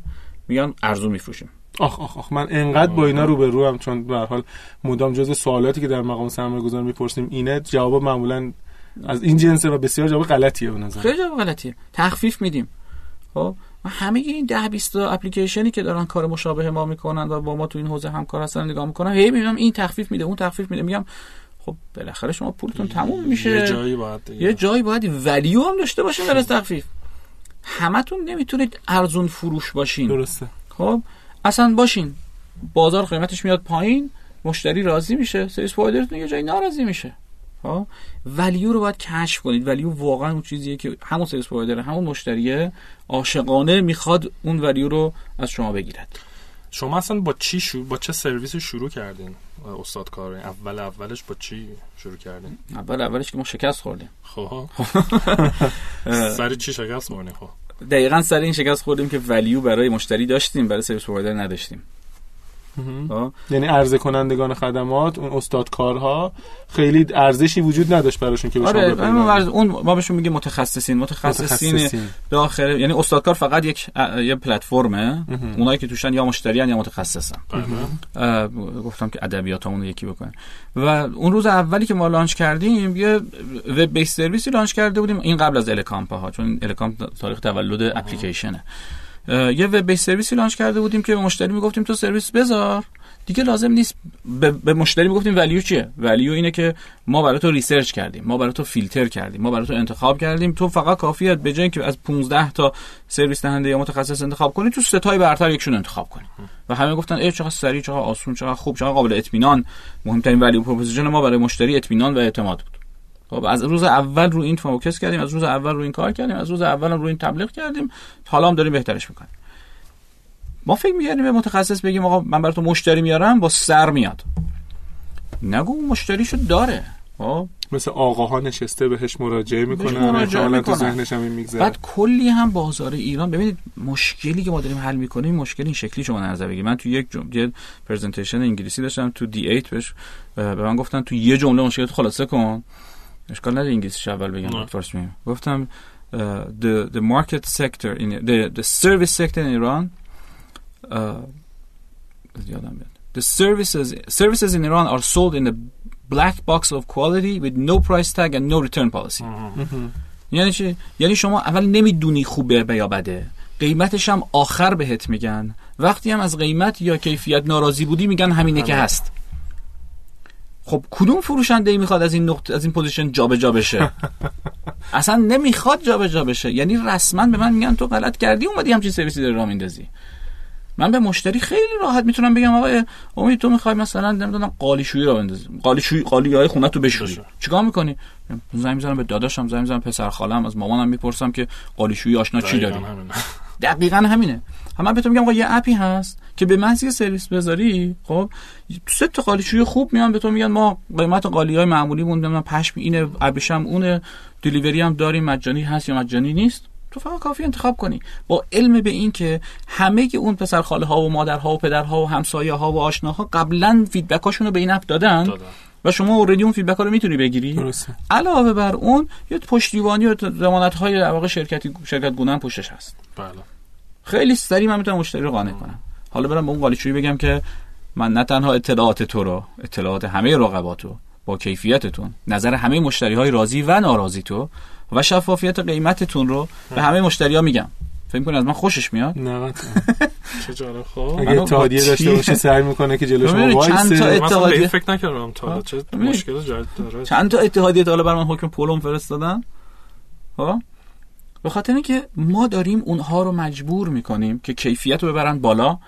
میگن ارزون میفروشیم.
آخ آخ آخ من انقدر با اینا رو به رو هم چون به حال مدام جزء سوالاتی که در مقام سرمایه گذار می‌پرسیم اینه جواب معمولا از این جنسه و بسیار جواب غلطیه به نظر.
خیلی جواب غلطیه. تخفیف میدیم. خب همه این ده 20 اپلیکیشنی که دارن کار مشابه ما می‌کنن و با ما تو این حوزه همکار هستن نگاه می‌کنن هی می‌بینم این تخفیف میده اون تخفیف میده. میگم خب بالاخره شما پولتون تموم میشه.
یه جایی باید
یه جایی باید ولیو هم داشته باشه در تخفیف. همتون نمی‌تونید ارزون فروش باشین.
درسته.
خب اصلا باشین. بازار قیمتش میاد پایین مشتری راضی میشه سرویس پرووایدرتون یه جایی ناراضی میشه. ها ولیو رو باید کشف کنید. ولیو واقعا اون چیزیه که همون سرویس پرووایدر همون مشتریه عاشقانه می‌خواد اون ولیو رو از شما بگیرد.
شما اصلا با چی شو... با چه سرویسی شروع کردین؟ استاد کار اول اولش با چی شروع کردین
اول اولش که ما شکست خوردیم.
خب. سر چی شکست خوردین خب.
دقیقا سر این شکست خوردیم که ولیو برای مشتری داشتیم برای سرویس پرووایدر نداشتیم؟
یعنی عرضه کنندگان خدمات اون استادکارها خیلی ارزشی وجود نداشت براشون که
آره اون ما بهشون میگه متخصصین. متخصصین, متخصصین. داخل یعنی استادکار فقط یک یه پلتفرمه. اونایی که توشن یا مشتریان یا متخصصن. گفتم که ادبیاتمون رو یکی بکنه و اون روز اولی که ما لانچ کردیم یه web base سرویسی launch کرده بودیم این قبل از الکامپ ها چون الکامپ تاریخ تولد اپلیکیشنه. یه web base سرویسی launch کرده بودیم که به مشتری می‌گفتیم تو سرویس بذار. دیگه لازم نیست. به, مشتری می‌گفتیم ولیو چیه؟ ولیو اینه که ما برای تو research کردیم. ما برای تو فیلتر کردیم. ما برای تو انتخاب کردیم. تو فقط کافیه به جای اینکه از 15 تا سرویس دهنده یا متخصص انتخاب کنی تو سه تای برتر یکشون انتخاب کنی. و همه گفتن ای چقدر سریع چقدر آسون چقدر خوب چقدر قابل اطمینان. مهمترین value proposition ما برای مشتری اطمینان و اعتماد بود. خب از روز اول رو این focus کردیم از روز اول رو این کار کردیم از روز اول رو این تبلیغ کردیم. حالا هم داریم بهترش می‌کنیم. ما فکر می‌کردیم به متخصص بگیم آقا من برای تو مشتری میارم با سر میاد. نگو مشتریشو داره. خب.
مثل آقاها نشسته بهش مراجعه می‌کنن مراجعه تو ذهنش هم میگذره.
بعد کلی هم بازار ایران ببینید مشکلی که ما داریم حل می‌کنیم مشکل این شکلی شما نظر بگید من تو یک جمله پرزنتیشن انگلیسی داشتم تو دی 8 بهش به من گفتن تو یه جمله مشکل خلاصه کن. اشکال نداره انگلیسی اول بگم فارسی میگم گفتم uh, the the market sector in the the service sector in Iran یادم بیاد the services services in Iran are sold in a black box of quality with no price tag and no return policy. یعنی چی؟ یعنی شما اول نمی‌دونی خوبه یا بده. قیمتش هم آخر بهت میگن. وقتی هم از قیمت یا کیفیت ناراضی بودی میگن همینه که هست. خب کدوم فروشنده ای می‌خواد از این نقطه از این position جابجا بشه؟ اصلا نمی‌خواد جابجا بشه. یعنی رسما به من میگن تو غلط کردی اومدی همچین سرویسی داری راه میندازی. من به مشتری خیلی راحت می‌تونم بگم آقا امید تو می‌خوای مثلا نمی‌دونم قالی شویی راه بندازی. قالی شویی قالی های خونه تو بشوری. چیکار می‌کنی؟ زنگ می‌زنم به داداشم زنگ می‌زنم پسر خالم از مامانم می‌پرسم که قالی شویی آشنا چی داری؟ دقیقا همینه. هم من بهتون میگم آقا یه اپی هست که به محض سرویس بذاری خب سه تا قالیشوی خوب میان به تو میگن ما قیمت قالی های معمولی مون پشم اینه ابریشم اونه delivery هم داریم مجانی هست یا مجانی نیست. تو فقط کافی انتخاب کنی. با علم به این که همه اون پسر خاله ها و مادرها و پدرها و همسایه ها و آشناها قبلا feedback هاشون رو به این اپ دادن, دادن. و شما already اون feedback ها رو می‌تونی بگیری.
درسته.
علاوه بر اون یه پشتیبانی و ضمانت های در واقع شرکتی شرکت گونه پشتش هست.
بله.
خیلی سریع من می‌تونم مشتری رو قانع کنم. حالا برم به اون قالیچویی بگم که من نه تنها اطلاعات تو رو اطلاعات همه رقباتو با کیفیتتون نظر همه مشتری های راضی و ناراضی تو و شفافیت قیمتتون رو به همه مشتری ها میگم. فکر کنید از من خوشش میاد؟
نه
چه جالب. خب.
اگه اتحادیه داشته باشه سعی می‌کنه که جلوش شما
چند تا اتحادیه
فکر نکردم تا. چه مشکل داره.
چند تا اتحادیه تا حالا بر من حکم پولم فرستادن؟ ها به خاطر اینکه ما داریم اونها رو مجبور می‌کنیم که کیفیت رو ببرن بالا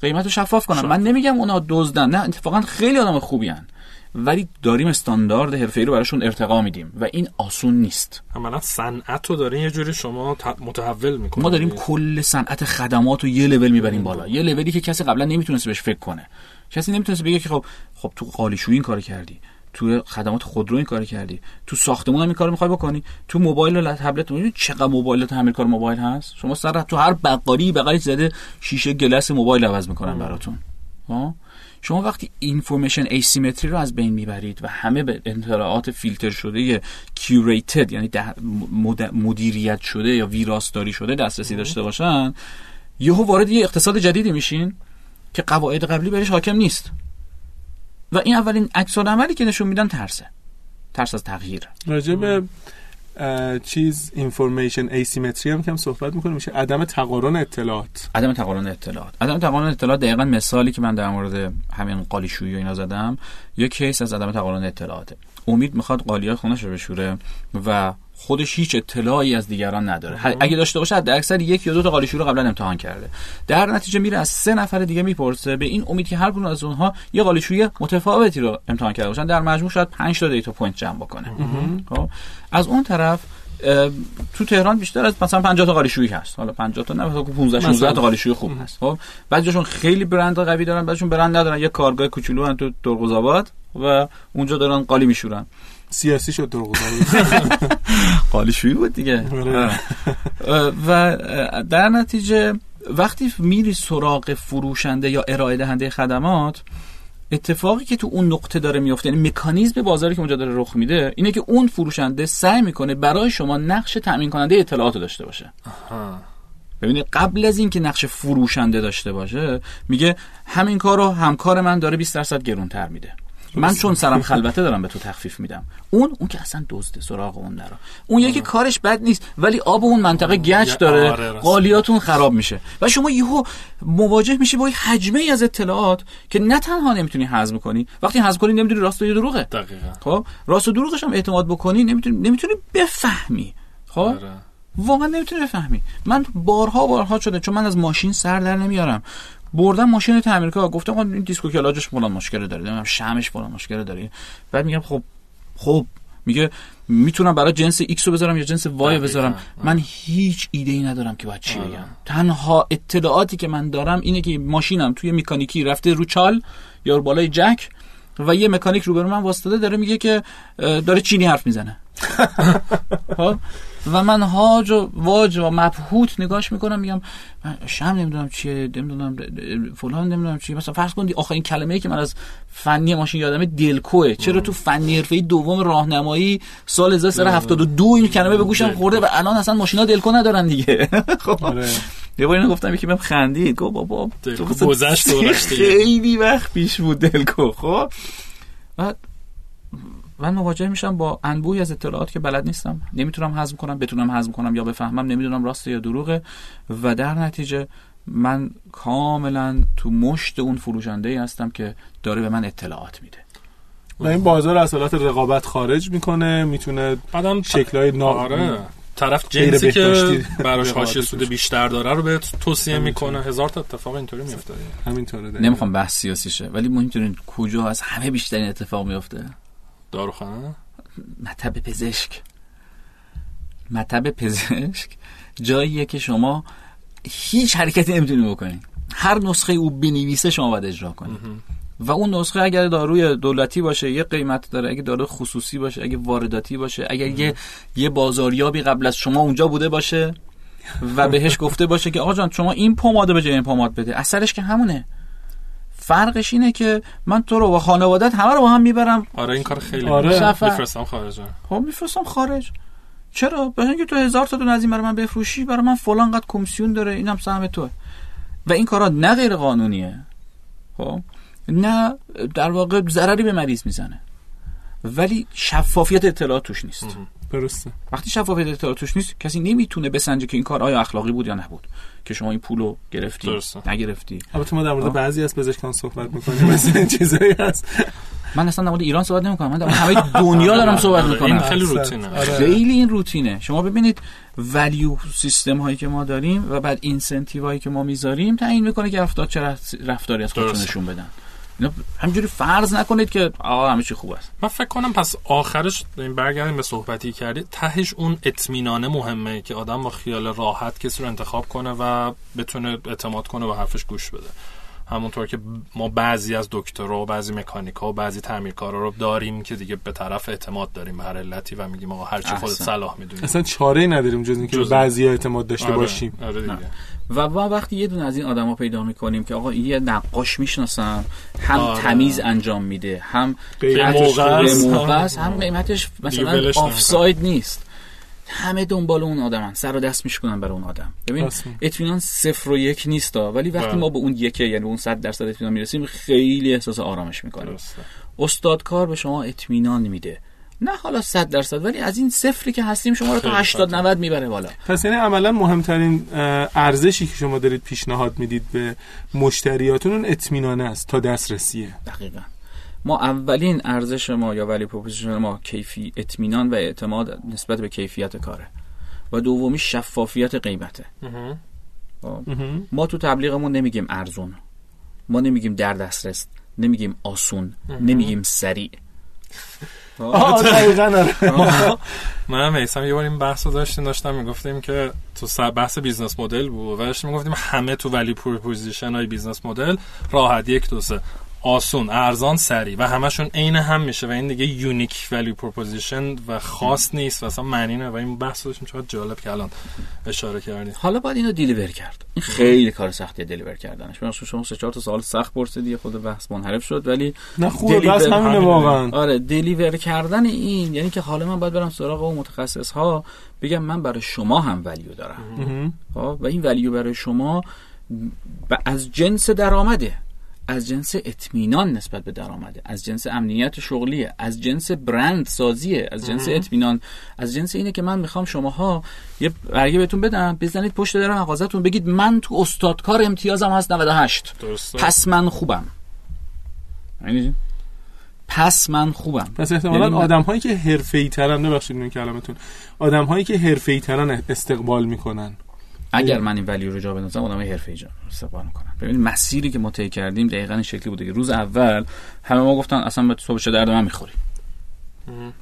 قیمت رو شفاف کنن. من نمیگم اونها دزدن نه اتفاقا خیلی آدم خوبی هن. ولی داریم استاندارد حرفه‌ای رو براشون ارتقا میدیم و این آسون نیست.
عملا صنعت رو دارین یه جوری شما متحول می‌کنید.
ما داریم کل صنعت خدمات رو یه لول می‌بریم بالا. یه لولی که کسی قبلا نمی‌تونست بهش فکر کنه. کسی نمی‌تونست بگه که خب خب تو قالیشویی این کار کردی. تو خدمات خودرو این کار کردی. تو ساختمون هم این کارو می‌خوای بکنی. تو موبایل و تبلت می‌دونی چقدر موبایل تو همین کار موبایل هست؟ شما سر تو هر بقالی بغلی زده شیشه glass موبایل عوض می‌کنن براتون. ها؟ شما وقتی information asymmetry رو از بین می‌برید و همه به اطلاعات فیلتر شده curated یعنی مدیریت شده یا ویراستاری شده دسترسی داشته باشن یهو وارد یه اقتصاد جدیدی میشین که قواعد قبلی بهش حاکم نیست. و این اولین عکس‌العملی که نشون میدن ترسه. ترس از تغییر.
راجع به چیز information asymmetry هم کم صحبت می‌کنه میشه عدم تقارن اطلاعات.
عدم تقارن اطلاعات. عدم تقارن اطلاعات دقیقا مثالی که من در مورد همین قالیشویی و اینا زدم یک case از عدم تقارن اطلاعاته. امید می‌خواد قالیای خونش رو بشوره و خودش هیچ اطلاعی از دیگران نداره. اگه داشته باشه حد اکثر یک یا دو تا قالیشو رو قبلا امتحان کرده. در نتیجه میره از سه نفر دیگه می‌پرسه به این امید که هر کدوم از اونها یه قالیشوی متفاوتی رو امتحان کرده باشن. در مجموع شاید 5 تا data point جمع بکنه. خب؟ از اون طرف تو تهران بیشتر از مثلا 50 تا قالیشویی هست. حالا 50 تا نه مثلا 15 16 تا قالیشویی خوب هست. خب؟ بعضیشون خیلی برند قوی دارن بعضیشون برند ندارن. یه کارگاه کوچولو تو درگذابات و اونجا دارن قالی میشورن.
سیاسی شد
قالی شویی بود دیگه. آره. و در نتیجه وقتی میری سراغ فروشنده یا ارائه دهنده خدمات اتفاقی که تو اون نقطه داره میفته یعنی مکانیزم بازاری که اونجا داره رخ میده اینه که اون فروشنده سعی می‌کنه برای شما نقش تامین کننده اطلاعات داشته باشه. ببینید قبل از اینکه نقش فروشنده داشته باشه میگه همین کارو همکار من داره 20 درصد گرونتر میده. من چون سرم خلوته دارم به تو تخفیف میدم. اون اون که اصلا دزده سراغ اون نرو. اون یکی کارش بد نیست ولی آب اون منطقه گچ داره آره، قالیاتون خراب میشه. و شما یهو مواجه میشی با حجمه ای از اطلاعات که نه تنها نمی‌تونی هضم کنی وقتی هضم کنی نمی‌دونی راست یا دروغه.
دقیقاً.
خب؟ راست و دروغش هم اعتماد بکنی نمی‌تونی نمی‌تونی بفهمی. خب؟ آره. واقعا نمی‌تونی بفهمی. من بارها بارها شده چون من از ماشین سر در نمیارم. بردم ماشین تعمیر کار گفتم این دیسکو کلاجش فلان مشکل داره. نمی‌دونم شمش فلان مشکل داره. بعد میگم خب خب. میگه می‌تونم برای جنس X رو بذارم یا جنس Y بذارم. من هیچ ایده ای ندارم که باید چی. بگم. تنها اطلاعاتی که من دارم اینه که ماشینم توی مکانیکی رفته رو چال یا بالای جک و یه مکانیک رو من واسطه داره میگه که داره چینی حرف می‌زنه. خب؟ و من هاج و واج و مبهوت نگاش می‌کنم میگم شم نمی‌دونم چیه نمی‌دونم فلان نمی‌دونم چیه مثلا فرض کن آخرین کلمه ای که من از فنی ماشین یادمه دلکوه. چرا تو فنی حرفه دوم راهنمایی سال 1372 این کلمه به گوشم خورده و الان اصلا ماشینا دلکو ندارن دیگه. خب. آره. یه بار اینو گفتم یکی بهم خندید. گفت بابا
گذشت
خیلی وقت پیش بود دلکو خب. بعد من مواجه میشم با انبوهی از اطلاعات که بلد نیستم. نمی‌تونم هضم کنم بتونم هضم کنم یا بفهمم نمی‌دونم راسته یا دروغه. و در نتیجه من کاملا تو مشت اون فروشنده ای هستم که داره به من اطلاعات میده.
و این بازار اصالات رقابت خارج می‌کنه می‌تونه بعدم شکلهای نا...
آره. طرف جنسی که براش حاشیه سود بیشتر داره رو به توصیه می‌کنه. هزار تا اتفاق اینطوری میفته
همینطوره
نمی‌خوام بحث سیاسی شه ولی مهمترین کجا از همه بیشتر این اتفاق میفته
داروخانه؟
مطب پزشک. مطب پزشک جاییه که شما هیچ حرکتی نمی‌تونی بکنی. هر نسخه او بنویسه شما باید اجرا کنید و اون نسخه اگر داروی دولتی باشه یه قیمت داره. اگه دارو خصوصی باشه اگه وارداتی باشه اگر یه یه بازاریابی قبل از شما اونجا بوده باشه و بهش گفته باشه که آقا جان شما این پماد به جای این پماد بده. اثرش که همونه. فرقش اینه که من تو رو و خانوادت همه رو با هم می‌برم.
آره این کار خیلی
آره.
میفرستم خارج.
خب میفرستم خارج. چرا؟ به اینکه تو هزار تا دونه از این برای من بفروشی برای من فلان قد کمیسیون داره اینم سهم توه. و این کارا نه غیر قانونیه خب؟ نه در واقع ضرری به مریض می‌زنه. ولی شفافیت اطلاعات توش نیست.
درسته.
وقتی شفافیت اطلاعات توش نیست کسی نمی‌تونه بسنجه که این کار آیا اخلاقی بود یا نبود. که شما این پولو گرفتی درسته. نگرفتی.
البته ما در مورد بعضی از پزشکان صحبت می‌کنیم مثلا این چیزایی هست.
من اصلا در مورد ایران صحبت نمی‌کنم. من در همه دنیا دارم صحبت می‌کنم. این
خیلی روتینه.
آره. خیلی این روتینه. شما ببینید ولیو سیستم هایی که ما داریم و بعد اینسنتیو هایی که ما می‌ذاریم تعیین می‌کنه که افراد چه رفتاری از خودشون نشون بدن. همینجوری فرض نکنید که آقا همه چی خوب است.
من فکر کنم پس آخرش این برگردیم به صحبتی کردی تهش اون اطمینانه مهمه که آدم با خیال راحت کسی رو انتخاب کنه و بتونه اعتماد کنه و حرفش گوش بده. همونطور که ما بعضی از دکترها و بعضی مکانیکا و بعضی تعمیرکارا رو داریم که دیگه به طرف اعتماد داریم به هر علتی و میگیم آقا هر چی خودت. صلاح می‌دونی.
اصلا چاره نداریم جز اینکه بعضی اعتماد داشته باشیم.
آره دیگه.
و ما وقتی یه دونه از این آدما پیدا می‌کنیم که آقا این یه نقاش می‌شناسم هم
آره.
تمیز انجام میده هم
قیمتش
موقع
هم قیمتش مثلا آفساید نیست همه دنبال اون آدمن سر و دست میشکنن برای اون آدم ببین. اطمینان صفر و یک نیست ولی وقتی
بله.
ما به اون یکه یعنی اون صد درصد اطمینان می‌رسیم خیلی احساس آرامش می‌کنیم. استادکار به شما اطمینان میده نه حالا صد درصد ولی از این صفری که هستیم شما رو تا
خیلی
80
خاطر.
90 می‌بره بالا.
پس یعنی عملا مهمترین ارزشی که شما دارید پیشنهاد می‌دید به مشتریاتون اون اطمینان است تا دسترسیه.
دقیقا. ما اولین ارزش ما یا value proposition ما کیفی اطمینان و اعتماد نسبت به کیفیت کاره. و دومی شفافیت قیمته. خب؟ ما تو تبلیغمون نمیگیم ارزون. ما نمیگیم در دسترس. نمیگیم آسون. نمیگیم سریع.
آه دقیقاً آره.
من هم یه بار این بحث رو داشتیم داشتم می‌گفتیم که تو بحث business model بود و داشتیم می‌گفتیم همه تو value proposition های business model راحت یک دو سه آسون ارزان سریع و همشون عین هم میشه و این دیگه unique value proposition و خاص نیست و اصلا معنی نه و این بحث رو داشتیم چقدر جالب که الان اشاره کردیم
حالا باید اینو deliver کرد این خیلی کار سختیه deliver کردنش من شما سه چهار تا سوال سخت پرسیدی خود بحث منحرف شد ولی
نه خوبه
deliver-
بس همینه. واقعا
آره deliver کردن این یعنی که حالا من باید برم سراغ اون متخصص ها بگم من برای شما هم value دارم. خب؟ و این value برای شما ب- از جنس درآمده از جنس اطمینان نسبت به درآمده از جنس امنیت شغلیه از جنس برند سازیه از جنس اطمینان از جنس اینه که من می‌خوام شماها یه برگه بهتون بدم بزنید پشت در مغازتون بگید من تو استادکار امتیازم هست 98
درسته.
پس من خوبم. یعنی پس من خوبم.
پس احتمالا
یعنی
آدم هایی که حرفه‌ای ترن ببخشید این کلمتون آدم هایی که حرفه‌ای ترن استقبال می‌کنن.
اگر من این ولیو رو جا بندازم آدم حرفه‌ای جا. استقبال می‌کنن ببین مسیری که ما طی کردیم دقیقا این شکلی بوده که روز اول همه ما گفتن اصلا به چه درد من می‌خوری.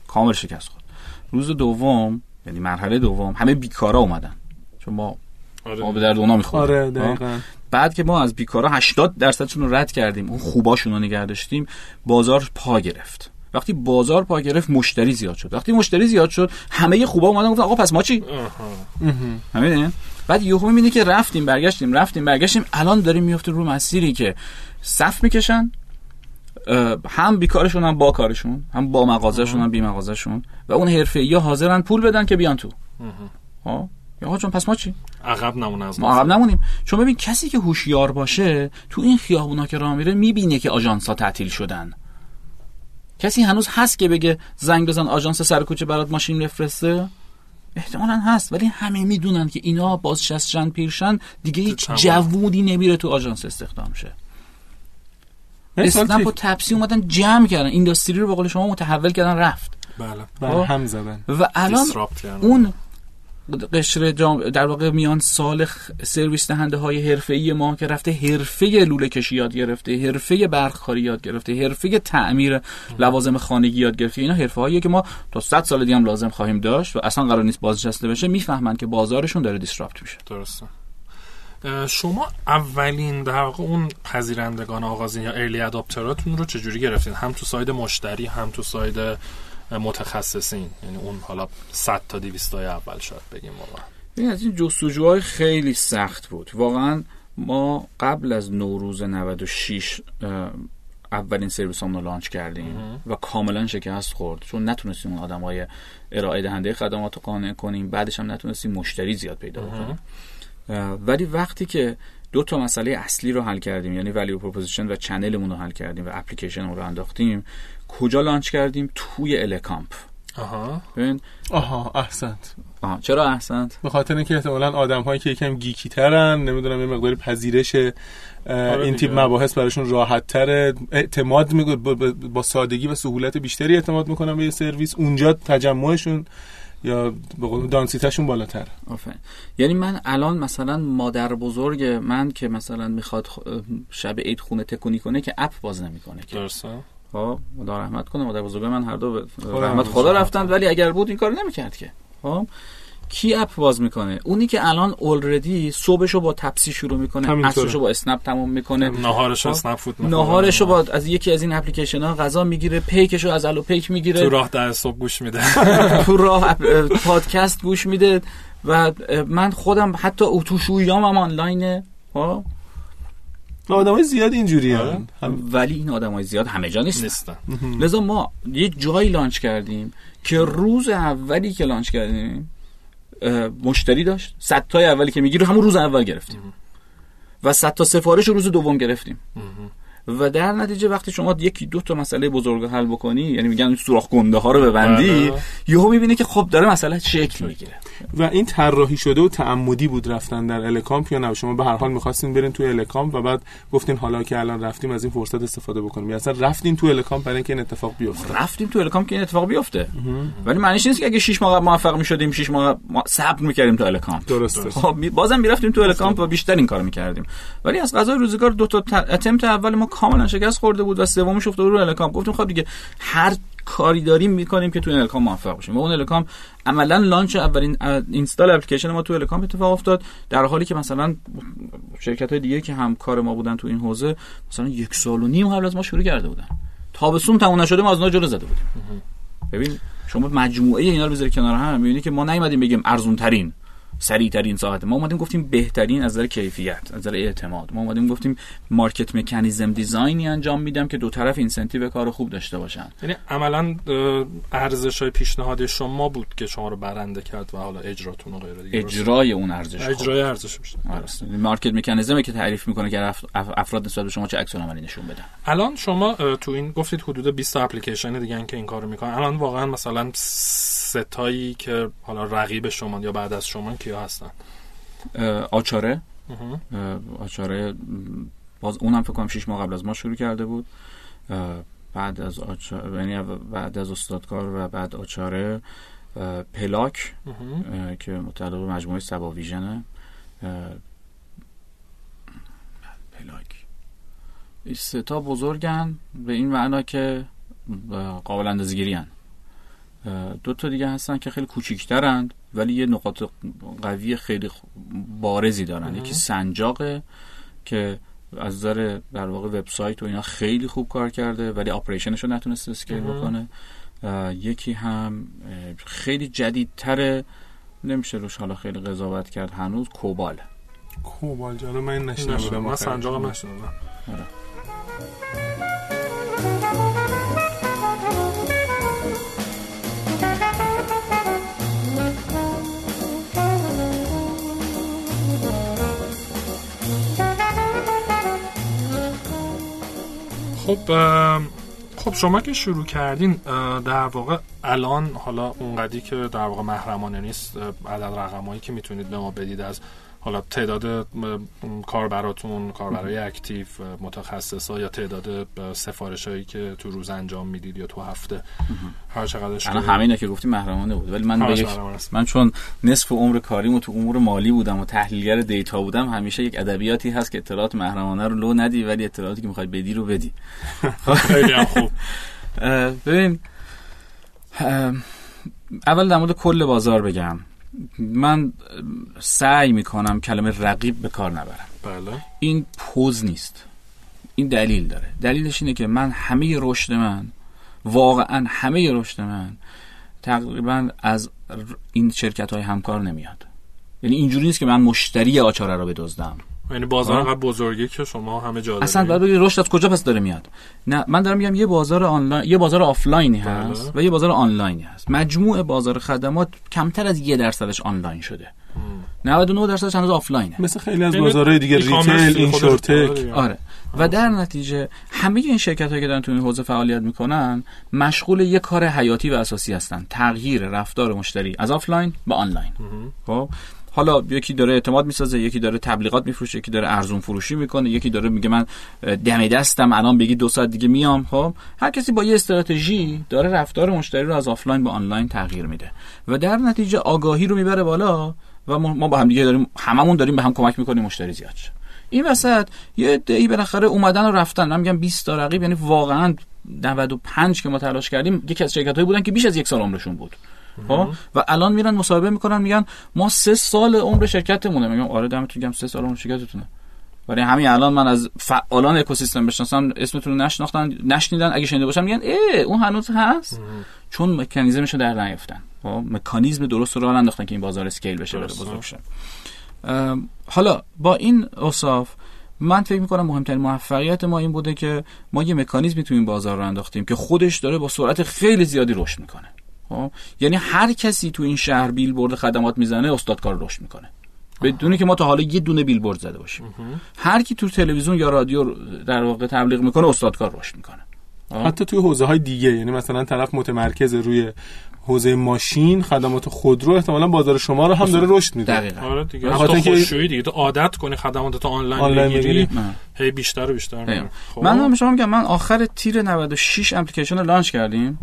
کامل شکست خورد. روز دوم یعنی مرحله دوم همه بیکارا اومدن. چون ما ما به درد اونا می‌خوریم.
آره دقیقا.
بعد که ما از بیکارا 80 درصدشون رو رد کردیم اون خوباشون رو نگه داشتیم بازار پا گرفت. وقتی بازار پا گرفت مشتری زیاد شد. وقتی مشتری زیاد شد همه خوبا اومدن گفتن آقا پس ما چی؟ همینه؟ بعد یهو می‌بینی که رفتیم برگشتیم رفتیم برگشتیم. الان داریم میفته رو مسیری که صف می‌کشن هم بیکارشون هم با کارشون هم با مغازهشون هم بی مغازهشون. و اون حرفه یا حاضرن پول بدن که بیان تو. ها یا آقا جون پس ما چی؟
عقب نمونه از
ما عقب نمونیم. چون ببین کسی که هوشیار باشه تو این خیابونا که راه میره می‌بینه که آژانس ها تعطیل شدن. کسی هنوز هست که بگه زنگ بزن آژانس سر کوچه برات ماشین بفرسته؟ احتمالا هست ولی همه می‌دونن که اینا بازنشستشن پیرشن دیگه هیچ. جوودی نمیره تو آژانس استخدام شه اسنپ و؟ تپسی اومدن جمع کردن اینداستری رو به قول شما متحول کردن رفت
بله
بر هم زدن
و الان. اون قشر جام در واقع میان سال سرویس دهنده های حرفه‌ای ما که رفته حرفه لوله کشی یاد گرفته حرفه برقکاری یاد گرفته حرفه تعمیر لوازم خانگی یاد گرفته. اینا حرفه هاییه که ما تا 100 سال دیگه هم لازم خواهیم داشت و اصلا قرار نیست بازنشسته بشه می‌فهمن که بازارشون داره دیسراپت میشه.
درسته. شما اولین در واقع اون پذیرندگان آغازین یا early adopter اتون رو چجوری گرفتین؟ هم تو side مشتری هم تو side متخصصین. یعنی اون حالا 100 تا 200 تای اول شاید بگیم واقعا.
این از این جستجوهای خیلی سخت بود. واقعا ما قبل از نوروز 96 اه، اولین سرویس رو launch کردیم و کاملا شکست خورد. چون نتونستیم اون آدم های ارائه دهنده خدمات رو قانع کنیم. بعدش هم نتونستیم مشتری زیاد پیدا کنیم ولی وقتی که دو تا مسئله اصلی رو حل کردیم یعنی value proposition و channel مون رو حل کردیم و اپلیکیشن رو انداختیم کجا launch کردیم؟ توی الکامپ.
آها.
ببین.
آها احسنت.
آها چرا احسنت؟
به خاطر اینکه احتمالا آدم هایی که یکم geeky ترن نمی‌دونم یه مقداری پذیرش اه، این. تیپ مباحث براشون راحت تره اعتماد می با, سادگی و سهولت بیشتری اعتماد می‌کنن به یه سرویس. اونجا تجمعشون یا به قول دانسیتشون بالاتر.
آفرین. یعنی من الان مثلا مادر بزرگ من که مثلا می‌خواد شب عید خونه تکونی کنه که اپ باز نمی‌کنه که.
درسته.
خب خدا رحمت کنه مادر بزرگ من هر دو رحمت خدا. رفتن ولی اگر بود این کار نمی‌کرد که خب کی اپ باز می‌کنه اونی که الان اولردی صبحشو با تپسی شروع می‌کنه. عصرشو با اسنپ تموم می‌کنه
ناهارش
خب.
اسنپ فود می‌خوره.
ناهارشو با از یکی از این اپلیکیشن ها غذا می‌گیره پیکشو از الو پیک می‌گیره
تو راه در صبح گوش میده
تو راه پادکست گوش میده و من خودم حتی اتوشویام هم آنلاینه ها
آدم های زیاد اینجوری
آره.
ولی این آدم های زیاد همه جا نیستن.
نیستن.
لذا ما یه جایی لانچ کردیم که روز اولی که لانچ کردیم مشتری داشت. صد تای اولی که می‌گیره همون روز اول گرفتیم. و صد تا سفارش رو روز دوم گرفتیم. و در نتیجه وقتی شما یکی دو تا مسئله بزرگ حل بکنی یعنی میگن سوراخ گنده ها رو ببندی
بله.
یهو می‌بینی که خب داره مسئله شکل می‌گیره.
و این طراحی شده و تعمدی بود رفتن در الکامپ یا نه؟ شما به هر حال می‌خواستین برین تو الکامپ و بعد گفتین حالا که الان رفتیم از این فرصت استفاده بکنیم. یا اصلا رفتین تو الکامپ برای اینکه این اتفاق بیفته.
رفتیم تو الکامپ که این اتفاق بیفته. ولی معنیش نیست که اگه 6 ماه موفق می‌شدیم 6 ماه ما صبر می‌کردیم تو الکامپ.
درسته.
خب بازم می‌رفتیم تو الکامپ و بیشتر این کارو می‌کردیم. ولی از قضای روزگار دو تا ت- attempt اول ما کاملا شکست خورده بود و سومش افتاده رو الکامپ. گفتیم خب دیگه هر کاری داریم می‌کنیم که تو الکام موفق بشیم. و اون الکام عملا لانچ اولین اینستال اپلیکیشن ما تو الکام اتفاق افتاد در حالی که مثلا شرکت های دیگه که همکار ما بودن تو این حوزه مثلا یک سال و نیم قبل از ما شروع کرده بودن. تابستون تموم نشده ما از اونها جلو زده بودیم. ببین شما مجموعه اینا رو بذاری کنار هم می‌بینی که ما نیومدیم بگیم ارزون ترین سریع ترین ساعت ما اومدیم گفتیم بهترین از نظر کیفیت از نظر اعتماد. ما اومدیم گفتیم market mechanism design ی انجام میدم که دو طرف incentive کار خوب داشته باشن.
یعنی عملا ارزش های پیشنهادی شما بود که شما رو برنده کرد و حالا اجراتون و غیره دیگه.
اجرای اون ارزش.
اجرای ارزش
آره. market mechanism ی که تعریف می‌کنه که اف- اف- افراد نسبت به شما چه عکس العملی نشون بدن.
الان شما تو این گفتید حدود 20 تا اپلیکیشن دیگه که این کارو می‌کنن. الان واقعا مثلا سه تایی که حالا رقیب شما یا بعد از شما کیا هستن.
آچاره. آچاره باز اونم فکر کنم 6 ماه قبل از ما شروع کرده بود. بعد از آچاره یعنی بعد از استادکار و بعد آچاره. پلاک که متعلق به مجموعه سبا ویژنه پلاک. این سه تا بزرگن به این معنا که قابل اندازه‌گیری دو تا دیگه هستن که خیلی کوچیکترند ولی یه نقاط قوی خیلی بارزی دارن. یکی سنجاقه که از نظر در واقع وبسایت و اینا خیلی خوب کار کرده ولی آپریشنش رو نتونسته اسکیل. بکنه. یکی هم خیلی جدیدتره نمیشه روش حالا خیلی قضاوت کرد هنوز کوبال.
کوبال جانو من این
نشنیدم.
نشنیدم.
من سنجاق نشنیدم. خب خب شما که شروع کردین در واقع الان حالا اونقدی که در واقع محرمانه نیست عدد رقمایی که می‌تونید به ما بدید از حالا تعداد کاربراتون کاربرای active متخصصا یا تعداد سفارش هایی که تو روز انجام می‌دید یا تو هفته. هر چقدرش
الان همه اینا که گفتی محرمانه بود. ولی من یک. من چون نصف عمر کاریم و تو امور مالی بودم و تحلیلگر دیتا بودم همیشه یک ادبیاتی هست که اطلاعات محرمانه رو لو ندی ولی اطلاعاتی که می‌خوای بدی رو بدی.
خیلی هم خوب.
ببین اول در مورد کل بازار بگم. من سعی می‌کنم کلمه رقیب به کار نبرم.
بله.
این پوز نیست. این دلیل داره. دلیلش اینه که من همه رشد من واقعا همه رشد من تقریبا از این شرکت های همکار نمیاد. یعنی اینجوری نیست که من مشتری آچاره رو بدزدم.
یعنی بازار. انقدر بزرگی که شما همه جا
اصلا. باید بگی رشد از کجا پس داره میاد؟ نه من دارم میگم یه بازار آنلاین یه بازار آفلاینی
بله.
هست و یه بازار آنلاینی هست. مجموع بازار خدمات کمتر از یه درصدش آنلاین شده. 99 درصدش هنوز آفلاینه.
مثل خیلی از بازارهای دیگه retail این
خودش
شورتک.
داره دیگه.
آره. و در نتیجه همه این شرکت هایی که دارن تو این حوزه فعالیت می‌کنن مشغول یه کار حیاتی و اساسی هستن. تغییر رفتار مشتری از آفلاین به آنلاین. خب؟ حالا یکی داره اعتماد می‌سازه یکی داره تبلیغات میفروشه یکی داره ارزون فروشی می‌کنه یکی داره میگه من دم دستم الان بگی دو ساعت دیگه میام. خب هر کسی با یه استراتژی داره رفتار مشتری رو از آفلاین به آنلاین تغییر میده و در نتیجه آگاهی رو می‌بره بالا و ما با هم دیگه داریم هممون داریم به هم کمک می‌کنیم مشتری زیاد شه. این وسط یه عده‌ای بالاخره اومدن و رفتن. من میگم 20 تا رقیب یعنی واقعا 95 که ما تلاش کردیم یکی از شرکت‌هایی بودن که بیش از یک سال عمرشون بود. و الان میرن مصاحبه می‌کنن میگن ما سه سال عمر شرکتمونه. میگم آره دمتون گرم سه سال عمر شرکتتونه. ولی همین الان من از فعالان اکوسیستم بشناسم اسمتون رو نشناختن نشنیدن. اگه شنیده باشم میگن ای اون هنوز هست. چون مکانیزمشو در نیافتن. خب؟ مکانیزم درست رو راه انداختن که این بازار اسکیل بشه بره بزرگ شه. حالا با این اوصاف من فکر می‌کنم مهمترین موفقیت ما این بوده که ما یه مکانیزمی تو این بازار رو انداختیم که خودش داره با سرعت خیلی زیادی رشد می‌کنه. خب؟ یعنی هر کسی تو این شهر بیلبورد خدمات می‌زنه استادکار رشد می‌کنه. بدونی که ما تا حالا یه دونه بیلبورد زده باشیم. هر کی تو تلویزیون یا رادیو در واقع تبلیغ می‌کنه استادکار رشد می‌کنه.
حتی توی حوزه های دیگه یعنی مثلا طرف متمرکز روی حوزه ماشین خدمات خودرو احتمالا بازار شما رو هم داره رشد میده.
دقیقاً.
آره دیگه.
خاطر اینکه-
خوشویی دیگه. تو عادت کنی خدمات تو آنلاین,
آنلاین
بگیری. هی بیشتر و بیشتر. خب.
من هم شما میگم من آخر تیر 96 اپلیکیشن رو لانچ کردیم.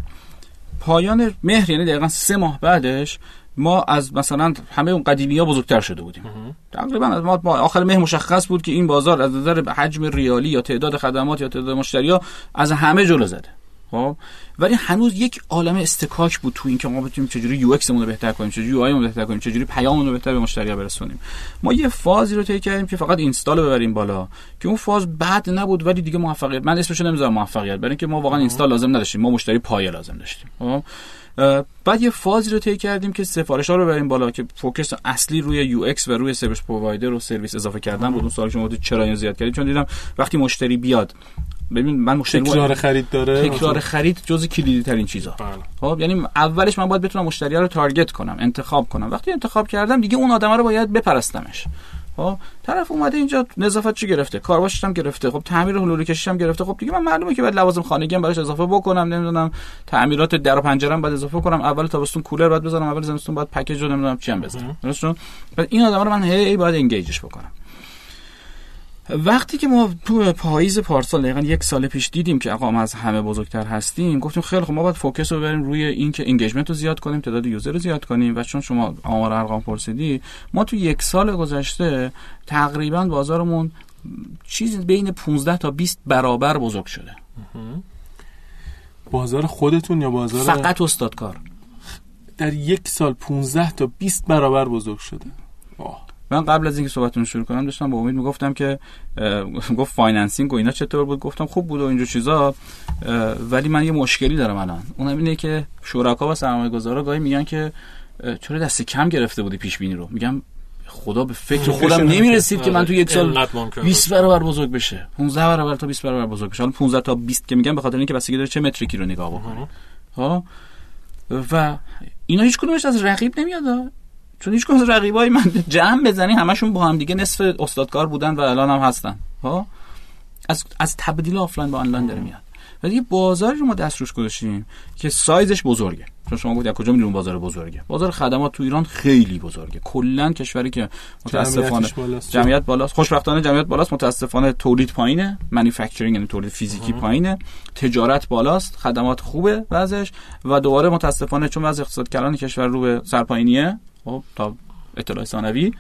پایان مهر یعنی دقیقا سه ماه بعدش ما از مثلا همه اون قدیمی ها بزرگتر شده بودیم. تقریبا از ما آخر مهر مشخص بود که این بازار از نظر حجم ریالی یا تعداد خدمات یا تعداد مشتری ها از همه جلو زده. خب؟ ولی هنوز یک عالم اصطکاک بود تو این که ما بتونیم چجوری UX رو بهتر کنیم چجوری UI رو بهتر کنیم چجوری پیاممون رو بهتر به مشتری برسونیم. ما یه فازی رو طی کردیم که فقط install ببریم بالا که اون فاز بد نبود ولی دیگه موفقیت من اسمش رو نمی‌ذارم موفقیت برای اینکه ما واقعا install لازم نداشتیم ما مشتری پایه لازم داشتیم. خب؟ بعد یه فازی رو طی کردیم که سفارش ها رو ببریم بالا که focus اصلی روی UX و روی service provider و سرویس اضافه کردن بود. اون سوالی شما چرا اینو زیاد کردید؟ چون دیدم وقتی مشتری بیاد ببین من مشتری
تکرار خرید داره؟
تکرار خرید جز کلیدی ترین چیزا.
بله.
خب یعنی اولش من باید بتونم مشتری رو target کنم انتخاب کنم. وقتی انتخاب کردم دیگه اون آدم رو باید بپرستمش. خب طرف اومده اینجا نظافت چی گرفته؟ کارواشش هم گرفته. خب تعمیر حلول کشیش هم گرفته. خب دیگه من معلومه که بعد لوازم خانگی هم براش اضافه بکنم نمی‌دونم تعمیرات در و پنجره هم باید اضافه کنم. اول تابستون کولر باید بزنم اول زمستون باید پکیج رو نمی‌دونم چی هم بزنم. درست شد؟ بعد این آدم رو من هی باید engage ش بکنم. وقتی که ما تو پاییز پارسال دقیقا یک سال پیش دیدیم که آقا ما از همه بزرگتر هستیم گفتیم خیلی خب ما باید focus رو ببریم روی این که engagement رو زیاد کنیم تعداد user رو زیاد کنیم و چون شما آمار ارقام پرسیدی ما تو یک سال گذشته تقریبا بازارمون چیزی بین 15 تا 20 برابر بزرگ شده.
بازار خودتون یا بازار
فقط استادکار
در یک سال 15 تا 20 برابر بزرگ شده؟ آه.
من قبل از اینکه صحبتتون شروع کنم داشتم با امید می‌گفتم که گفت financing و اینا چطور بود؟ گفتم خوب بود و اینجور چیزا ولی من یه مشکلی دارم الان. اونم اینه که شرکا و سرمایه گذارا گاهی میگن که چرا دست کم گرفته بودی پیش بینی رو؟ میگم خدا به فکر خودم نمی‌رسید که من تو یک سال
اینقدر ممکنه
20 برابر بزرگ بشه. 15 برابر تا 20 برابر بزرگ بشه. حالا 15 تا 20 که میگم به خاطر اینکه بستگی داره چه metric ی رو نگاه بکنی ها و اینا هیچ کدومش از رقیب نمیاد. چون هیچ از رقیبای من جمع بزنی همشون با هم دیگه نصف استادکار بودن و الان هم هستن. ها از از تبدیل آفلاین به آنلاین داره میاد. ولی یه بازاری رو ما دست روش گذاشتیم که سایزش بزرگه. چون شما گفتید کجا می‌دونید بازار بزرگه؟ بازار خدمات تو ایران خیلی بزرگه. کلا کشوری که متاسفانه
بالاست.
جمعیت بالاست. خوشبختانه جمعیت بالاست متاسفانه تولید پایینه. manufacturing یعنی تولید فیزیکی پایینه. تجارت بالاست. خدمات خوبه وضعش. و دوباره متاسفانه چون وضع اقتصاد کلان کشور رو به سرپایینیه خب تا اطلاع ثانوی.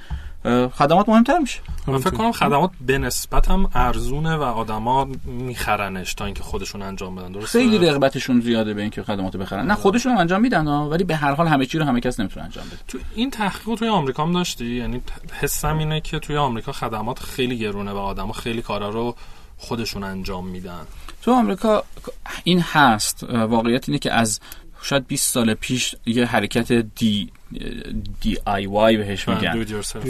خدمات مهمتر میشه؟
من فکر کنم خدمات به نسبت هم ارزونه و آدما میخرنش تا اینکه خودشون انجام بدن. درسته؟
خیلی رغبتشون زیاده به اینکه خدمات بخرن. نه خودشون هم انجام میدن ها ولی به هر حال همه چی رو همه کس نمی‌تونه انجام بده.
تو این تحقیق توی آمریکا هم داشتی؟ یعنی حسم اینه که توی آمریکا خدمات خیلی گرونه و آدما خیلی کارا رو خودشون انجام میدن.
تو آمریکا این هست واقعیت اینه که از شاید 20 سال پیش یه حرکت دی DIY بهش میگن.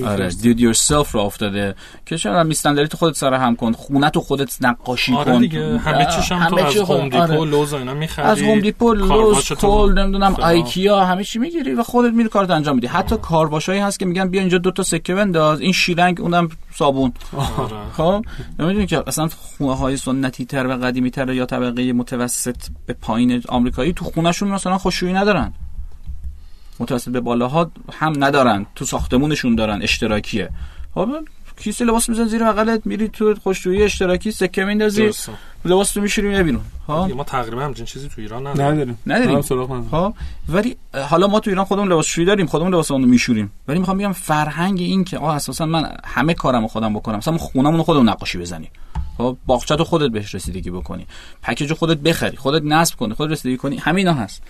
آره do it yourself راه افتاده. که چرا میستندری تو خودت سر هم کن خونه تو خودت نقاشی
آره
کن.
دیگه همه چیش هم تو از
Home
Depot
آره.
Lowe's و اینا می‌خری.
از Home
Depot Lowe's
کول نمی‌دونم. IKEA همه چی می‌گیری و خودت میری کارت انجام میدی. حتی کارواشایی هست که میگن بیا اینجا دو تا سکه بنداز این شیلنگ اونم صابون.
آره.
خب؟ نمی‌دونی که اصلا خونه های سنتی تر و قدیمی تر یا طبقه متوسط به پایین آمریکایی تو خونهشون مثلا خوشویی ندارن. متوسط به بالاها هم ندارن تو ساختمونشون دارن اشتراکیه. خب کیسه لباس میزن زیر بغلت میری تو خوشویی اشتراکی سکه میندازی. لباس تو میشوری میای بیرون خب؟
دیگه ما تقریبا همچین چیزی تو ایران نداریم.
نداریم.
نداریم.
ندارم.
خب ولی حالا ما تو ایران خودمون لباسشویی داریم خودمون لباسمون رو میشوریم. ولی می‌خوام بگم فرهنگ این که آه اساسا من همه کارمو خودم بکنم. مثلا خونمون رو خودمون نقاشی بزنی. خب باغچه تو خودت بهش رسیدگی بکنی. پکیج رو خودت بخری خودت نصب کنی خودت رسیدگی کنی. همینا هست.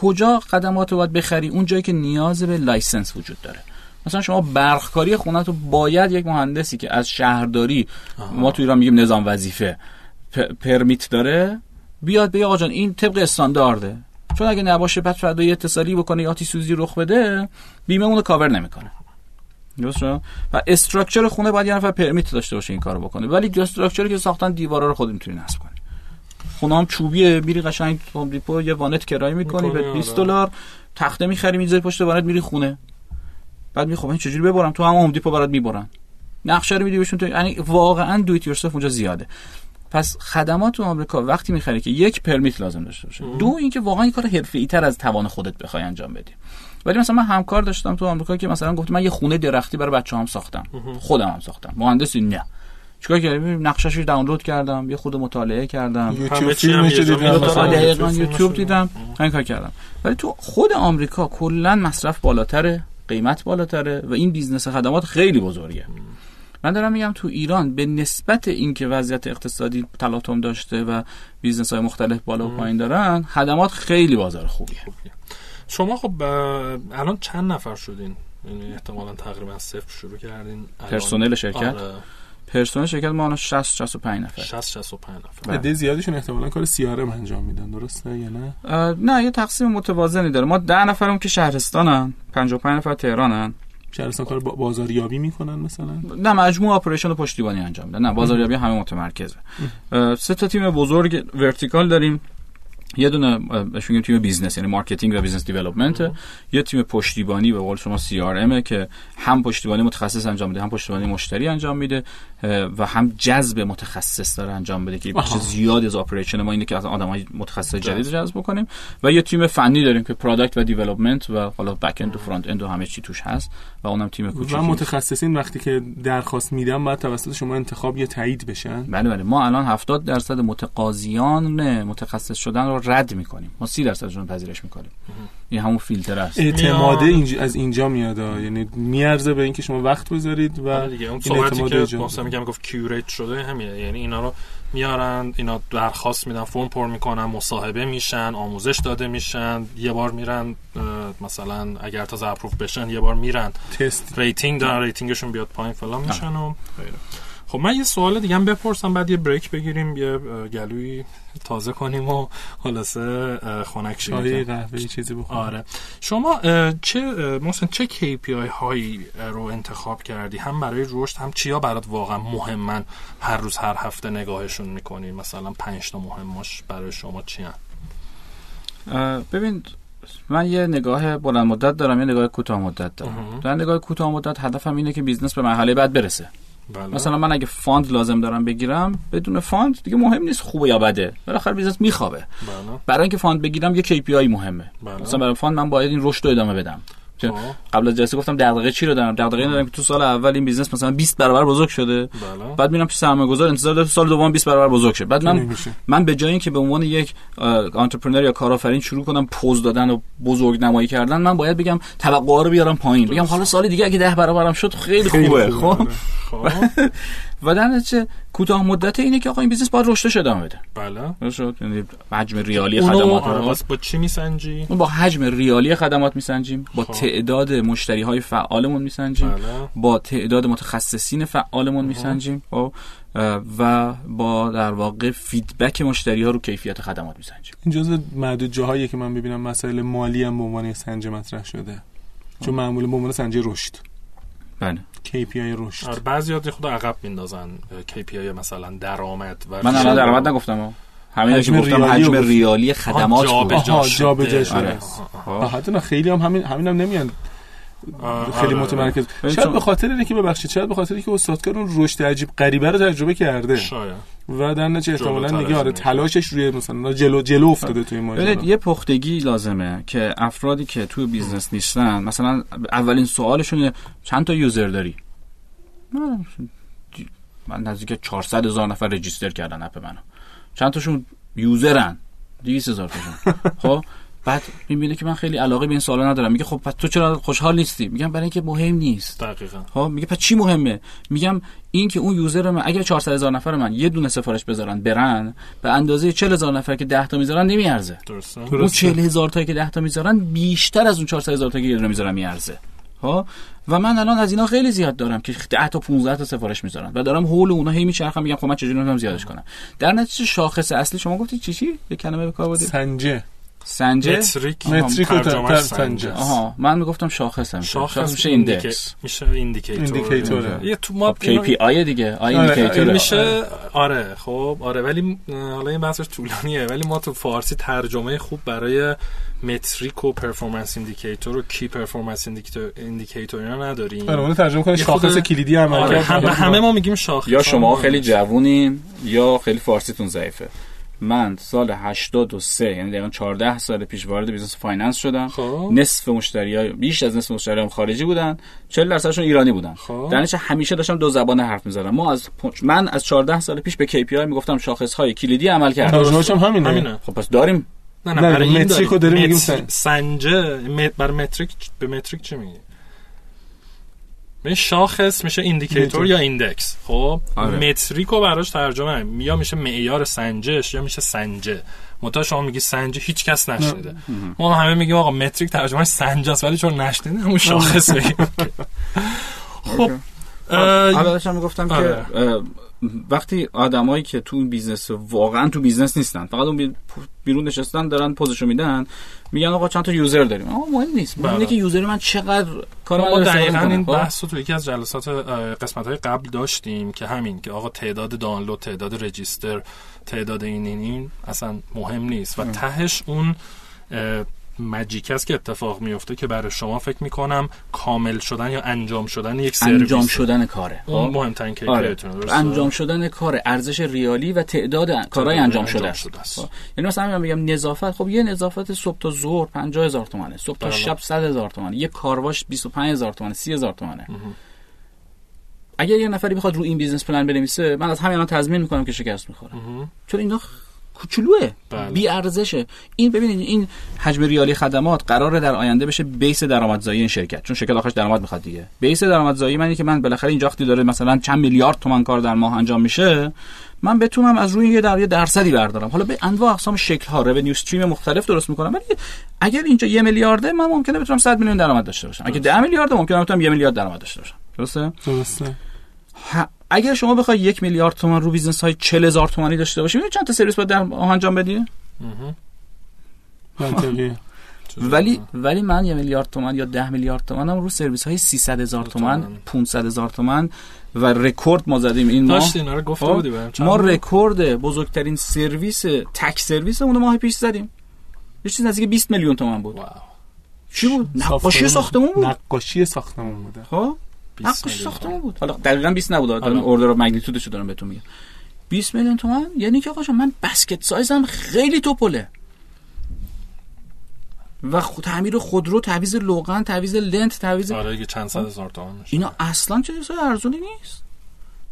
کجا خدمات رو باید بخری؟ اون جایی که نیاز به license وجود داره. مثلا شما برقکاری خونه تو باید یک مهندسی که از شهرداری ما تو ایران میگیم نظام وظیفه permit داره بیاد به آقا جان این طبق استاندارده. چون اگه نباشه بعد فردا یه اتصالی بکنه آتیش سوزی رخ بده بیمه اون رو کاور نمی‌کنه. درست و structure خونه باید یه نفر permit داشته باشه این کارو بکنه. ولی structure ی که ساختن دیوارا رو خود می‌تونی نصب کنی. خونه هم چوبیه میری قشنگ Depot یه وانت کرایه می‌کنی به 20 آره. دلار تخته می‌خری می‌ذاری پشت وانت میری خونه. بعد می‌خوام این چجوری ببرم؟ تو هم Home Depot برات می‌برن. نقشه رو میدی بهشون تو یعنی واقعا do it اونجا زیاده. پس خدمات تو آمریکا وقتی می‌خری که یک permit لازم داشته باشه. دو اینکه واقعا این کار حرفه‌ای تر از توان خودت بخوای انجام بدی. ولی مثلا من همکار داشتم تو آمریکا که مثلا گفت من یه خونه درختی برای بچه‌هام ساختم. خودم هم ساختم. مهندسی نه. چیکار کردم نقشه‌شو دانلود کردم یه خورده مطالعه کردم.
یوتیوب فیلمش
دیدم. یوتیوب دیدم. این کار کردم. ولی تو خود آمریکا کلا مصرف بالاتره قیمت بالاتره و این business خدمات خیلی بزرگه. من دارم میگم تو ایران به نسبت اینکه وضعیت اقتصادی تلاطم داشته و business های مختلف بالا و پایین دارن خدمات خیلی بازار خوبیه.
شما خب الان چند نفر شدین؟ یعنی احتمالا تقریبا صفر شروع کردین
پرسنل شرکت؟ آره. پرسنل شرکت ما الان 60 65 نفر
60 65 نفر
بله. عده زیادیشون احتمالاً کار CR انجام میدن درسته یا نه؟
نه یه تقسیم متوازنی داره. ما 10 نفرم که شهرستانن 55 نفر تهرانن.
شهرستان کار بازاریابی می‌کنن مثلا؟
نه مجموع operation پشتیبانی انجام میدن. نه بازاریابی همه متمرکزه. سه تا تیم بزرگ vertical داریم. یه دونه میگیم تیم business یعنی marketing و business development. یه تیم پشتیبانی به قول شما CR که هم پشتیبانی متخصص انجام میده هم پشتیبانی مشتری انجام میده و هم جذب متخصص داره انجام بده که بخش زیادی از operation ما اینه که از آدمای متخصص جدید جذب بکنیم. و یه تیم فنی داریم که product و development و حالا back-end و front-end و همه چی توش هست و اونم تیم کوچیکی. و
متخصصین وقتی که درخواست میدن بعد توسط شما انتخاب یا تایید بشن؟
بله بله. ما الان 70 درصد متقاضیان متخصص شدن رو رد می‌کنیم. ما 30 درصدشون پذیرش می‌کنیم. این همون فیلتر است.
اعتماد اینج... از اینجا میاد یعنی میارزه به اینکه شما وقت بذارید و آره
دیگه اون اعتماد که میگم گفت curate شده همینه یعنی اینا رو میارن اینا درخواست میدن فرم پر می‌کنن مصاحبه میشن آموزش داده میشن یه بار میرن مثلا اگر تا approve بشن یه بار میرن.
تست.
rating دارن rating شون بیاد پایین فلان میشن و خب من یه سوال دیگه هم بپرسم بعد یه break بگیریم یه گلوی تازه کنیم و خلاصه خنک
شیم قهوه چیزی بخوریم.
آره. شما چه مثلا چه KPI هایی رو انتخاب کردی؟ هم برای رشد هم چیا برات واقعا مهمن؟ هر روز هر هفته نگاهشون می‌کنی؟ مثلا پنج تا مهمش برای شما چی
ببین من یه نگاه بلند مدت دارم یه نگاه کوتاه مدت دارم. در نگاه کوتاه مدت هدفم اینه که business به مرحله بعد برسه. بله. مثلا من اگه fund لازم دارم بگیرم بدون fund دیگه مهم نیست خوبه یا بده بالاخره business میخوابه بله. برای اینکه fund بگیرم یه KPI مهمه بله. مثلا برای fund من باید این رشد رو ادامه بدم خب. قبل از جلسه گفتم دغدغه چی رو دارم؟ دغدغه این دارم که تو سال اول این business مثلا 20 برابر بزرگ شده. بله. بعد میرم پیش سرمایه گذار انتظار دارم سال دوم 20 برابر بزرگ شه. بعد من من به جای اینکه به عنوان یک entrepreneur یا کارآفرین شروع کنم پوز دادن و بزرگ نمایی کردن من باید بگم توقعا رو بیارم پایین. بگم حالا سال دیگه اگه 10 برابرم شد خیلی, خیلی خوبه. خب, خب. و در نتیجه کوتاه مدت اینه که آقا این business باید رشدش ادامه بده.
بله.
شد. یعنی حجم ریالی خدمات رو
با چی میسنجی
با حجم ریالی خدمات میسنجیم. با خب. تعداد مشتری های فعالمون میسنجیم. بله. با تعداد متخصصین فعالمون میسنجیم. خب. و با در واقع feedback مشتری ها رو کیفیت خدمات میسنجیم.
این جزء معدود جاهایی که من ببینم مسائل مالی هم به عنوان سنجه مطرح شده. چون معمول به عنوان سنج رشد.
بله.
KPI رشد.
آره بعضی خود عقب میندازن KPI مثلا درآمد
و من الان درآمد نگفتم همین که گفتم حجم ریالی خدمات
جابجا شده. حتی خیلی هم همین همین هم نمیان. خیلی آره. متمرکز. شاید به خاطر اینه که ببخشید شاید به خاطر اینکه استادکار اون رشد عجیب غریبه رو تجربه کرده
شاید.
و در نتیجه احتمالاً دیگه آره تلاشش روی مثلا جلو جلو افتاده توی ماجرا.
یه پختگی لازمه که افرادی که توی business نیستن مثلا اولین سوالشون چند تا user داری؟ من نزدیک 400 هزار نفر register کردن اپ منو. چند تاشون user ن؟ 200 هزار تاشون. خب؟ بعد می‌بینه که من خیلی علاقه به این سوالا ندارم. میگه خب پس تو چرا خوشحال نیستی؟ میگم برای اینکه مهم نیست.
دقیقا.
خب میگه پس چی مهمه؟ میگم این که اون user من اگر 400 هزار نفر من یه دونه سفارش بذارن برن به اندازه 40 هزار نفر که 10 تا می‌ذارن نمیارزه.
درسته.
اون 40 هزار تایی که 10 تا می‌ذارن بیشتر از اون 400 هزار تایی که یه دونه می‌ذارن میارزه. ها و من الان از اینا خیلی زیاد دارم که 10 تا 15 تا سفارش می‌ذارن و دارم حول اونا هی میچرخم میگم خب من چجوری می‌تونم زیادش کنم؟ در نتیجه شاخص اصلی شما گفتی چی چی؟ یه کلمه به کار بردید
سنجه.
سنجه؟
metric.
metric و تر-
سنجه.
آها من می‌گفتم شاخص هم
شاخص
میشه index.
میشه
indicator.
یه تو ما
خب KPI دیگه. آی
آره،
indicator
میشه آره. خب آره ولی حالا این بحثش طولانیه. ولی ما تو فارسی ترجمه خوب برای metric و performance indicator و key performance indicator اینا نداریم.
آره اون ترجمه کنه شاخص کلیدی عمل
آره همه, همه ما میگیم شاخص.
یا شما خیلی جوونین یا خیلی فارسیتون ضعیفه. من سال 83 یعنی دقیقا 14 سال پیش وارد business finance شدم.
خب.
نصف مشتری بیش از نصف مشتریام خارجی بودن 40 درصدشون ایرانی بودن.
خب.
در همیشه داشتم دو زبان حرف می‌زدم. ما از پنج- من از 14 سال پیش به KPI می‌گفتم شاخص های کلیدی عمل کرد
ترجمهش هم همینه.
همینه.
خب پس داریم.
نه نه
نه،
برای این
metric رو داریم. میگیم سن-
سنجه مت بر metric به metric چی میگی؟ به شاخص میشه
indicator.
یا index خب
آره.
metric رو براش ترجمه هم. یا میشه معیار سنجش یا میشه سنجه متا شما میگی سنجه هیچ کس نشنیده ما همه میگیم آقا metric ترجمه سنجه است ولی چون نشنیده همون شاخص خب
حالا داشتم می‌گفتم
آره.
که وقتی آدمایی که تو business واقعا تو business نیستن فقط اون بی- بیرون نشستن دارن پزشو میدن میگن آقا چند تا user داریم آقا مهم نیست مهم اینه
بله.
که user من چقدر کار
ما دقیقا این.
خب؟
بحث رو تو یکی از جلسات قسمت های قبل داشتیم که همین که آقا تعداد دانلود تعداد register تعداد این این این اصلا مهم نیست و تهش اون magic است که اتفاق میفته که برای شما فکر می‌کنم کامل شدن یا انجام شدن یک سرویس
انجام شدن کاره
اون
خب؟
مهمترین
آره.
کیفیتونه درسته؟
انجام شدن کار ارزش ریالی و تعداد کارهای انجام
انجام
شده است
شده است.
خب. یعنی مثلا من میگم نظافت خب یه نظافت صبح تا ظهر 50 هزار تومنه صبح تا
بله.
شب 100 هزار تومنه یه کارواش 25 هزار تومنه 30 هزار تومنه اگر یه نفری بخواد رو این business plan بنویسه من از همین الان تضمین می‌کنم که شکست می‌خوره چون اینا کوچولوه.
بله.
بی ارزشه این ببینید این حجم ریالی خدمات قراره در آینده بشه base درآمدزایی این شرکت. چون شرکت آخرش درآمد می‌خواد دیگه. base درآمدزایی معنی که من بالاخره اینجا وقتی داره مثلا چند میلیارد تومان کار در ماه انجام میشه من بتونم از روی یه در یه درصدی بردارم. حالا به انواع اقسام شکل ها revenue stream مختلف درست می‌کنم ولی اگر اینجا یه میلیارده من ممکنه بتونم 100 میلیون درآمد داشته باشم. اگه 10 میلیارد ممکنه بتونم یه میلیارد درآمد داشته باشم. درسته؟
درسته.
اگر شما بخوای یک میلیارد تومان رو business های 40 هزار تومانی داشته باشی می‌دونی چند تا سرویس باید در انجام بدی؟ ولی ولی من یه میلیارد تومن یا ده میلیارد تومنم رو سرویس های 300 هزار تومن
تومن.
500 هزار تومن و رکورد ما زدیم. این
رو گفته
خب،
بودی
ما
بود؟
رکورد بزرگترین سرویس تک سرویس اون ماه پیش زدیم. یه چیز نزدیک 20 میلیون تومن بود.
wow.
چی بود؟ نقاشی
ساختمون-
ساختمون بود؟
نقاشی ساختمون بوده.
خب.
20
نقاشی
میلیون
ساختمون بود. حالا دقیقاً 20 نبود دارم
آره.
order of magnitude ش رو دارم بهتون میگم. 20 میلیون تومن؟ یعنی که آقا من basket size م خیلی تپله. و خود تعمیر خودرو تعویض لوگان تعویض لنت تعویض
آره دیگه چند صد هزار تومان میشه
اینا اصلا چیز ارزونی نیست.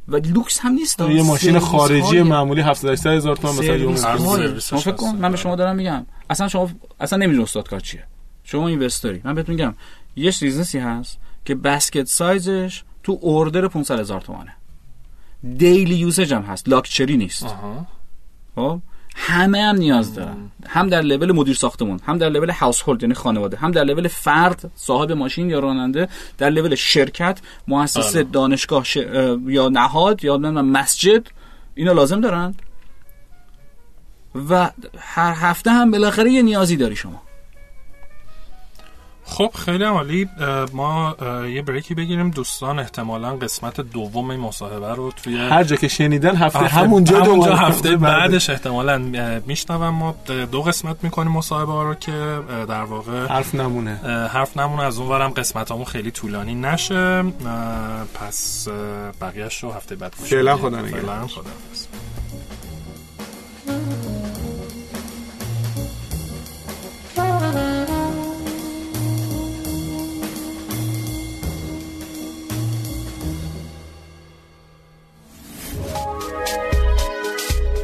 و لوکس هم نیست.
یه ماشین خارجی
های-
معمولی 700 هزار تومان مثلا یه
شما فکر کن. من به شما دارم میگم. اصلا شما اصلا نمی‌دونی استادکار چیه. شما investor ی من بهتون میگم یه business ی هست. که basket size ش تو order 500 هزار تومانه. daily usage هم هست لاکچری نیست. خب؟ همه هم نیاز دارن. هم در لول مدیر ساختمون هم در level household یعنی خانواده هم در لول فرد صاحب ماشین یا راننده در لول شرکت مؤسسه
آره.
دانشگاه ش... یا نهاد یا مسجد اینا لازم دارن. و هر هفته هم بالاخره یه نیازی داری شما.
خب خیلی عالی ما یه بریکی بگیریم دوستان احتمالا قسمت دوم این مصاحبه رو توی
هر جا که شنیدن هفته
هفته-
همونجا
همونجا هفته
بعد.
بعدش احتمالا میشنوم ما دو قسمت می‌کنیم مصاحبه ها رو که در واقع
حرف نمونه
حرف نمونه از اون ورم قسمت همون خیلی طولانی نشه پس بقیهش رو هفته بعد
فعلا. خدا نگهدار.
خدا نگهدار.